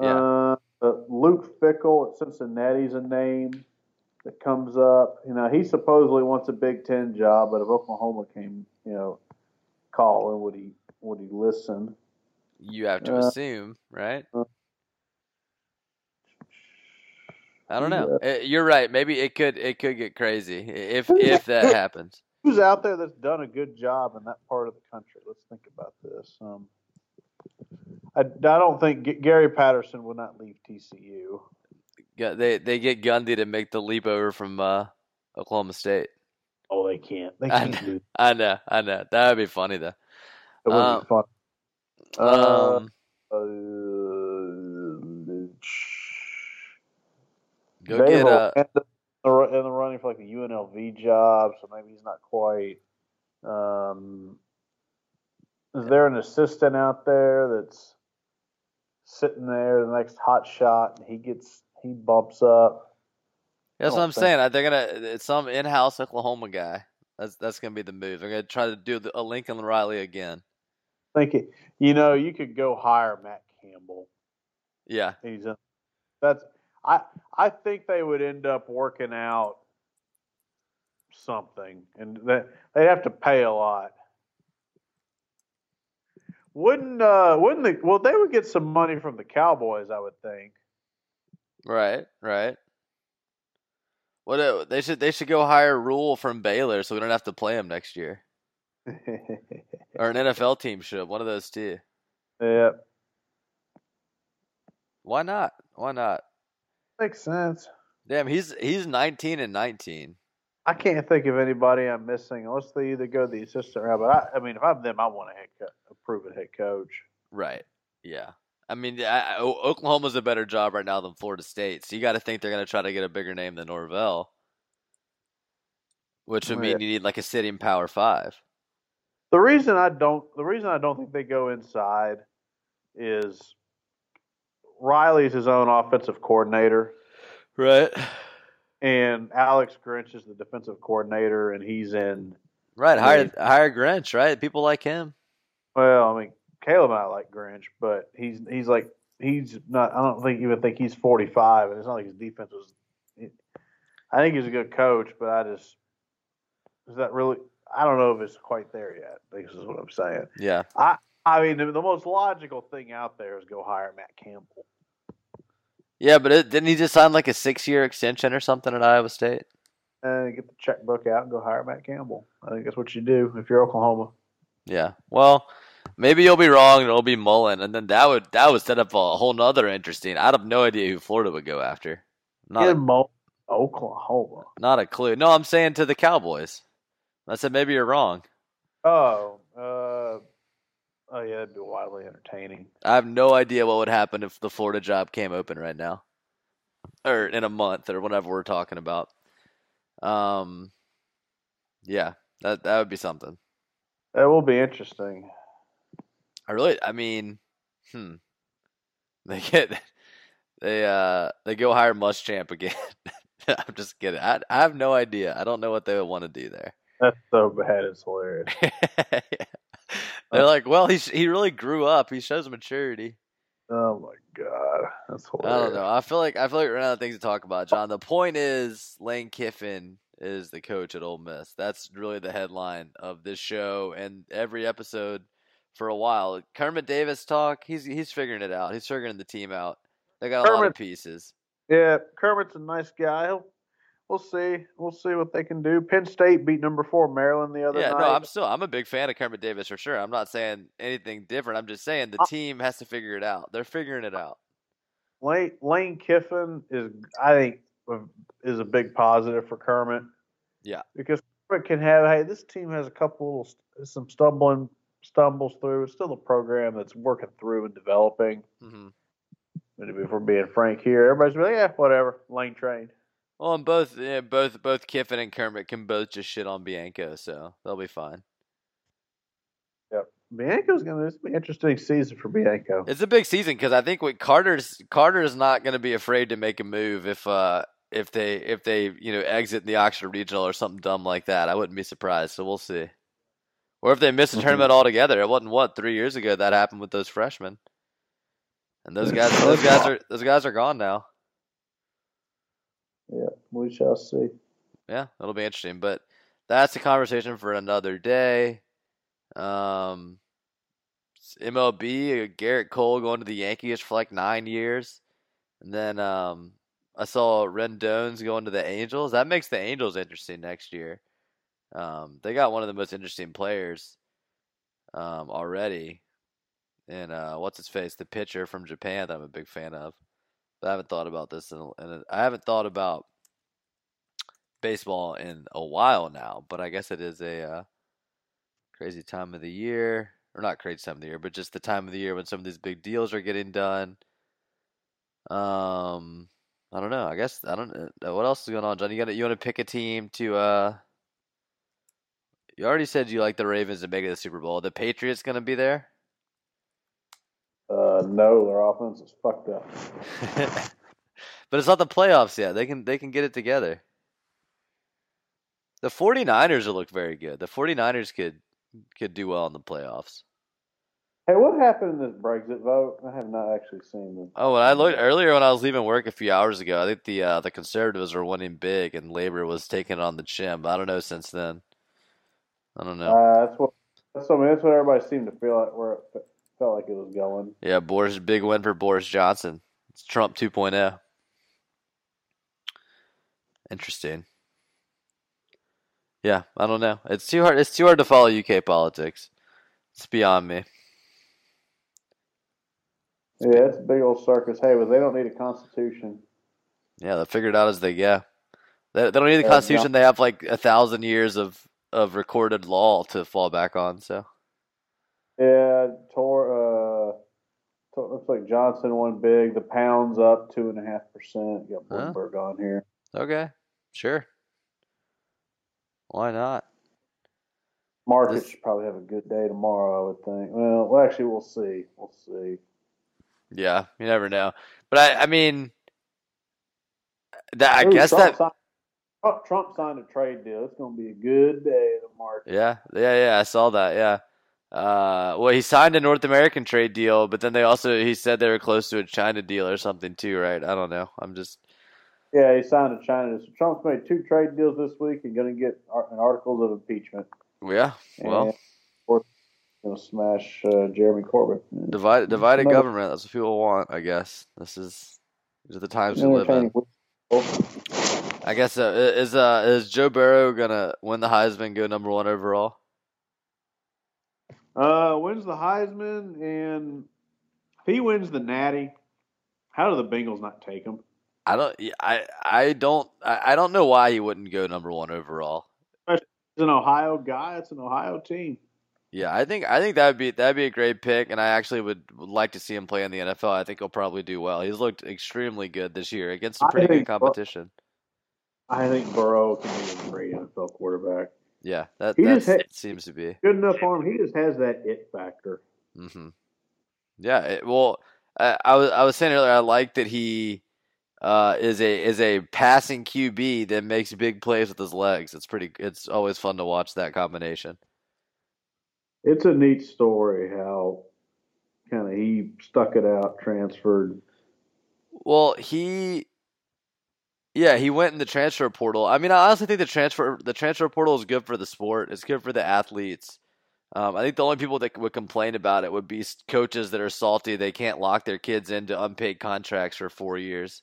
Yeah. Uh, Luke Fickell at Cincinnati's a name that comes up. You know, he supposedly wants a Big Ten job, but if Oklahoma came, you know, calling, would he would he listen? You have to Uh, assume, right? uh, I don't know. Eh, You're right. Maybe it could. It could get crazy if if that happens. Who's out there that's done a good job in that part of the country? Let's think about this. Um, I, I don't think G- Gary Patterson will not leave TCU. Yeah, they they get Gundy to make the leap over from uh, Oklahoma State. Oh, they can't. They I can't do. I know. I know. That would be funny though. It would Um, be fun. Uh, Um, uh, go Dave get uh, in the the running for like the UNLV job, so maybe he's not quite. Um, is there an assistant out there that's sitting there, the next hot shot, and he gets he bumps up? That's what I'm think- saying. They're gonna. It's some in-house Oklahoma guy. That's that's gonna be the move. They're gonna try to do the, a Lincoln Riley again. think it, you know you could go hire Matt Campbell. Yeah. He's a, that's I I think they would end up working out something, and that they'd have to pay a lot. Wouldn't uh wouldn't the well they would get some money from the Cowboys I would think. Right. Right. What uh, they should they should go hire Rhule from Baylor so we don't have to play him next year, or an NFL team should. One of those two. Yep. Why not? Why not? Makes sense. Damn, he's he's 19 and 19. I can't think of anybody I'm missing unless they either go the assistant route. But I, I mean, if I'm them, I want a head co- a proven head coach. Right. Yeah. I mean, I, I- Oklahoma's a better job right now than Florida State, so you got to think they're going to try to get a bigger name than Norvell, which would Oh, mean yeah. you need like a sitting Power Five. The reason I don't the reason I don't think they go inside is Riley's his own offensive coordinator Right. and Alex Grinch is the defensive coordinator and he's in Right. Hire hire Grinch. Right. People like him. well, I mean Caleb and I like Grinch, but he's he's like he's not I don't think even think he's forty five and it's not like his defense was I think he's a good coach, but I just is that really I don't know if it's quite there yet. This is what I'm saying. Yeah. I I mean, the, the most logical thing out there is go hire Matt Campbell. Yeah, but it, didn't he just sign like a six-year extension or something at Iowa State? and get the checkbook out and go hire Matt Campbell. I think that's what you do if you're Oklahoma. Yeah. Well, maybe you'll be wrong and it'll be Mullen, and then that would that would set up a whole nother interesting. I have no idea who Florida would go after. Not Mo- Oklahoma. not a clue. No, I'm saying to the Cowboys. I said maybe you're wrong. Oh, uh, oh yeah, it'd be wildly entertaining. I have no idea what would happen if the Florida job came open right now, or in a month, or whatever we're talking about. Um, yeah, that that would be something. That will be interesting. I really, I mean, hmm, they get they uh they go hire Muschamp again. I'm just kidding. I I have no idea. I don't know what they would want to do there. That's so bad. It's hilarious. They're like, well, he he really grew up. He shows maturity. Oh my god, that's I don't know. I feel like I feel like we're out of things to talk about, John. The point is, Lane Kiffin is the coach at Ole Miss. That's really the headline of this show and every episode for a while. Kermit Davis talk. He's he's figuring it out. He's figuring the team out. They got a lot of Kermit- pieces. Yeah, Kermit's a nice guy. He'll, we'll see. We'll see what they can do. Penn State beat number four Maryland the other Yeah, night. no, I'm still I'm a big fan of Kermit Davis for sure. I'm not saying anything different. I'm just saying the Uh, team has to figure it out. They're figuring it out. Lane, Lane Kiffin is, I think, is a big positive for Kermit. Yeah. Because Kermit can have, hey, this team has a couple little, some stumbling, stumbles through. It's still a program that's working through and developing. Mm-hmm. And if we're being frank here, everybody's like, yeah, whatever, Lane trained. Well, and both yeah, both both Kiffin and Kermit can both just shit on Bianco, so they'll be fine. Yep, Bianco's going to, this be an interesting season for Bianco. It's a big season because I think what Carter's Carter's not going to be afraid to make a move if uh if they if they you know exit the Oxford Regional or something dumb like that. I wouldn't be surprised. So we'll see. Or if they miss a Mhm. tournament altogether. It wasn't what three years ago that happened with those freshmen. And those guys, those guys are those guys are gone now. We shall see. Yeah, it'll be interesting. But that's a conversation for another day. Um, MLB, uh, Gerrit Cole going to the Yankees for like nine years, and then um, I saw Rendon's going to the Angels. That makes the Angels interesting next year. Um, they got one of the most interesting players um, already, and uh, what's his face, the pitcher from Japan that I'm a big fan of. But I haven't thought about this, in, a- in a, I haven't thought about baseball in a while now. But I guess it is a uh, crazy time of the year, or not crazy time of the year, but just the time of the year when some of these big deals are getting done. Um, I don't know. I guess I don't. Uh, what else is going on, John? You got you want to pick a team to? uh You already said you like the Ravens to make it to the Super Bowl. The Patriots going to be there? Uh, no, their offense is fucked up. but it's not the playoffs yet. They can they can get it together. The 49ers will look very good. The 49ers could could do well in the playoffs. Hey, what happened in this Brexit vote? I have not actually seen this. Oh, when I looked earlier when I was leaving work a few hours ago, I think the uh, the conservatives were winning big and Labor was taking on the chin. But I don't know since then. I don't know. Uh, that's what. That's, I mean, that's what everybody seemed to feel like where it felt like it was going. Yeah, Boris big win for Boris Johnson. It's Trump 2.0. Interesting. Yeah, I don't know. It's too hard. It's too hard to follow UK politics. It's beyond me. Yeah, it's a big old circus. Hey, but they don't need a constitution. Yeah, they figure it out as they go. They, they don't need the Yeah, Constitution. They have like a thousand years of of recorded law to fall back on. So Yeah, Tor. Uh, Tor- looks like Johnson won big. The pound's up two and a half percent. Got Huh? Bloomberg on here. okay, sure. Why not? Markets This- should probably have a good day tomorrow. I would think. Well, well, actually, we'll see. We'll see. Yeah, you never know. But I, I mean, that I Ooh, guess Trump that Signed, Trump, signed a trade deal. It's going to be a good day in the market. Yeah, yeah, yeah. I saw that. Yeah. Uh, well, he signed a North American trade deal, but then they also he said they were close to a China deal or something too, right? I don't know. I'm just Yeah, he signed a China. So Trump's made two trade deals this week and going to get an articles of impeachment. yeah. Well, and of course, going to smash uh, Jeremy Corbyn. divided divided Another- government. That's what people want. I guess this is these are the times we live in. I guess uh, is uh is Joe Burrow gonna win the Heisman, go number one overall? Uh, wins the Heisman, and if he wins the Natty, how do the Bengals not take him? I don't. I I don't. I, don't know why he wouldn't go number one overall. He's an Ohio guy. It's an Ohio team. Yeah, I think I think that'd be that'd be a great pick, and I actually would, would like to see him play in the NFL. I think he'll probably do well. He's looked extremely good this year against some pretty good think Bur- competition. I think Burrow can be a great NFL quarterback. Yeah, that He that just had- seems to be. Good enough arm. He just has that it factor. Mm-hmm. Yeah, it, well, I, I was I was saying earlier, I like that he uh, is a is a passing QB that makes big plays with his legs. It's pretty. It's always fun to watch that combination. It's a neat story how kind of he stuck it out, transferred. Well, he, yeah, he went in the transfer portal. I mean, I honestly think the transfer the transfer portal is good for the sport. It's good for the athletes. Um, I think the only people that would complain about it would be coaches that are salty. They can't lock their kids into unpaid contracts for four years.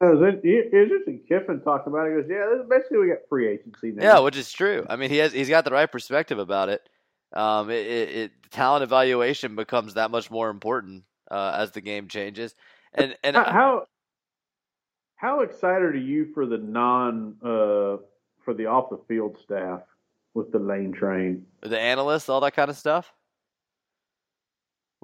Was it- interesting. Kiffin talked about it. He goes, "Yeah, this is basically we got free agency now." Yeah, which is true. I mean, he has he's got the right perspective about it. Um, it, it, it talent evaluation becomes that much more important uh, as the game changes. And and how, how how excited are you for the non uh, for the off the field staff with the lane train? the analysts, all that kind of stuff.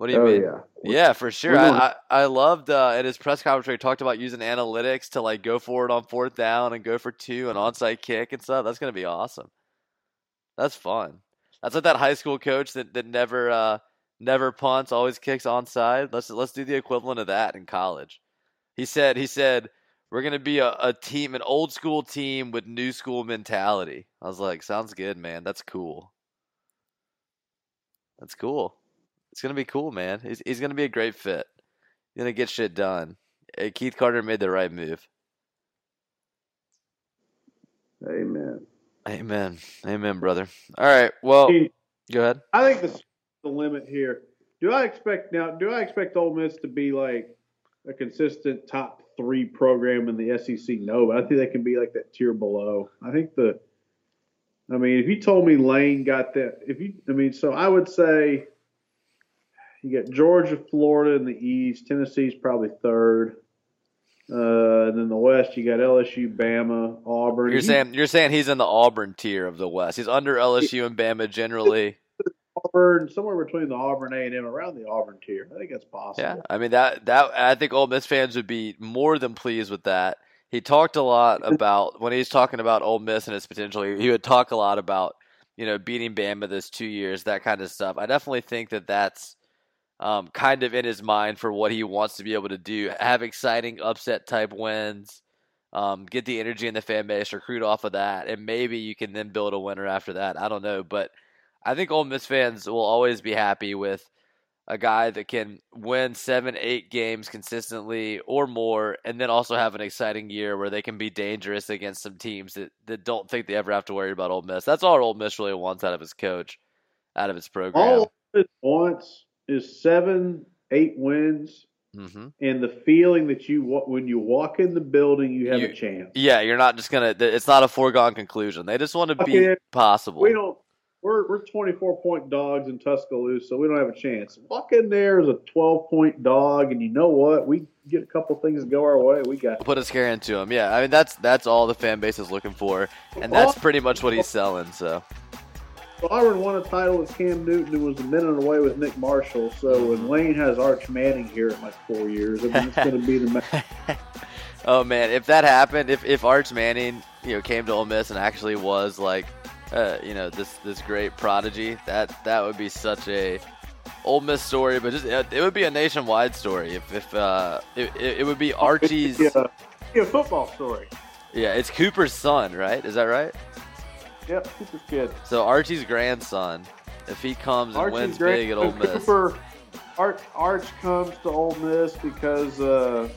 What do you oh mean? yeah, Yeah, for sure. I, I, I loved uh, in his press conference where he talked about using analytics to like go for it on fourth down and go for two and onside kick and stuff. That's gonna be awesome. That's fun. That's like that high school coach that, that never uh, never punts, always kicks onside. Let's let's do the equivalent of that in college. He said he said We're gonna be a, a team, an old school team with new school mentality. I was like, sounds good, man. That's cool. That's cool. It's gonna be cool, man. He's he's gonna be a great fit. He's gonna get shit done. Hey, Keith Carter made the right move. Amen. Amen. Amen, brother. All right. Well, go ahead. I think the the limit here. Do I expect now? Do I expect Ole Miss to be like a consistent top three program in the SEC? No, but I think they can be like that tier below. I think the. I mean, if you told me Lane got that, if you, I mean, so I would say you got Georgia, Florida in the East. Tennessee's probably third. Uh, and then the West, you got LSU, Bama, Auburn. You're saying you're saying he's in the Auburn tier of the West. He's under LSU and Bama generally. Auburn, somewhere between the Auburn A and M, around the Auburn tier. I think that's possible. Yeah, I mean that that I think Ole Miss fans would be more than pleased with that. He talked a lot about when he's talking about Ole Miss and its potential. He he would talk a lot about you know beating Bama this two years, that kind of stuff. I definitely think that that's um, kind of in his mind for what he wants to be able to do. Have exciting upset type wins, um, get the energy in the fan base, recruit off of that, and maybe you can then build a winner after that. I don't know, but I think Ole Miss fans will always be happy with a guy that can win seven, eight games consistently or more, and then also have an exciting year where they can be dangerous against some teams that, that don't think they ever have to worry about Ole Miss. That's all Ole Miss really wants out of his coach, out of his program. All it wants is seven, eight wins, hmm and the feeling that you when you walk in the building, you have You- a chance. Yeah, you're not just gonna. It's not a foregone conclusion. They just want to be Okay, possible. We don't. We're we're 24 point dogs in Tuscaloosa, so we don't have a chance. Walk in there as a 12 point dog, and you know what? We get a couple things to go our way. We got. Put a scare into him. Yeah, I mean that's that's all the fan base is looking for, and that's pretty much what he's selling. So Auburn won a title with Cam Newton and was a minute away with Nick Marshall. So when Lane has Arch Manning here in like four years, I mean, it's going to be the. oh man, if that happened, if if Arch Manning, you know, came to Ole Miss and actually was like, uh, you know, this this great prodigy, that that would be such a Ole Miss story, but just it, it would be a nationwide story. If if uh, it, it would be Archie's, Yeah, yeah, football story. yeah, it's Cooper's son, right? Is that right? Yep, Cooper's kid. So Archie's grandson, if he comes and Archie's wins great. big at Ole Miss, Cooper, Arch, Arch comes to Ole Miss because, uh,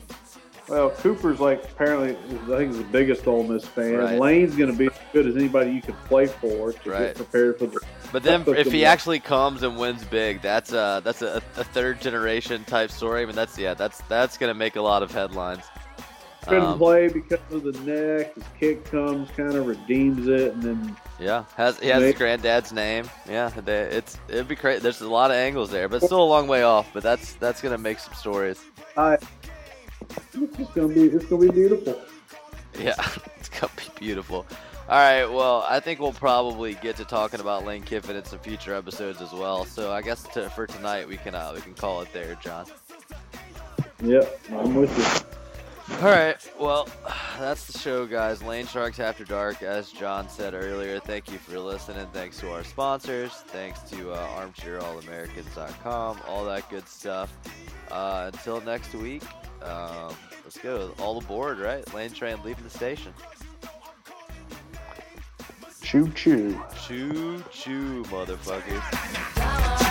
well, Cooper's like apparently I think he's the biggest Ole Miss fan. Right. Lane's going to be as good as anybody you can play for to Right. get prepared for the. But then, if he actually comes and wins big, that's uh that's a, a third generation type story. I mean, that's yeah, that's that's gonna make a lot of headlines. Couldn't Um, play because of the neck. His kick comes, kind of redeems it, and then Yeah, has he has his granddad's name. Yeah, they, it's it'd be crazy. There's a lot of angles there, but still a long way off. But that's that's gonna make some stories. I. It's gonna be. It's gonna be beautiful. Yeah, it's gonna be beautiful. All right, well, I think we'll probably get to talking about Lane Kiffin in some future episodes as well. So I guess to, for tonight we can uh, we can call it there, John. Yep, I'm with you. All right. Well, that's the show, guys. Lane Sharks After Dark, as John said earlier. Thank you for listening. Thanks to our sponsors. Thanks to uh, ArmchairAllAmericans.com. All that good stuff. Uh, until next week, um, let's go. All aboard, right? Lane train leaving the station. Choo choo. Choo choo, motherfuckers.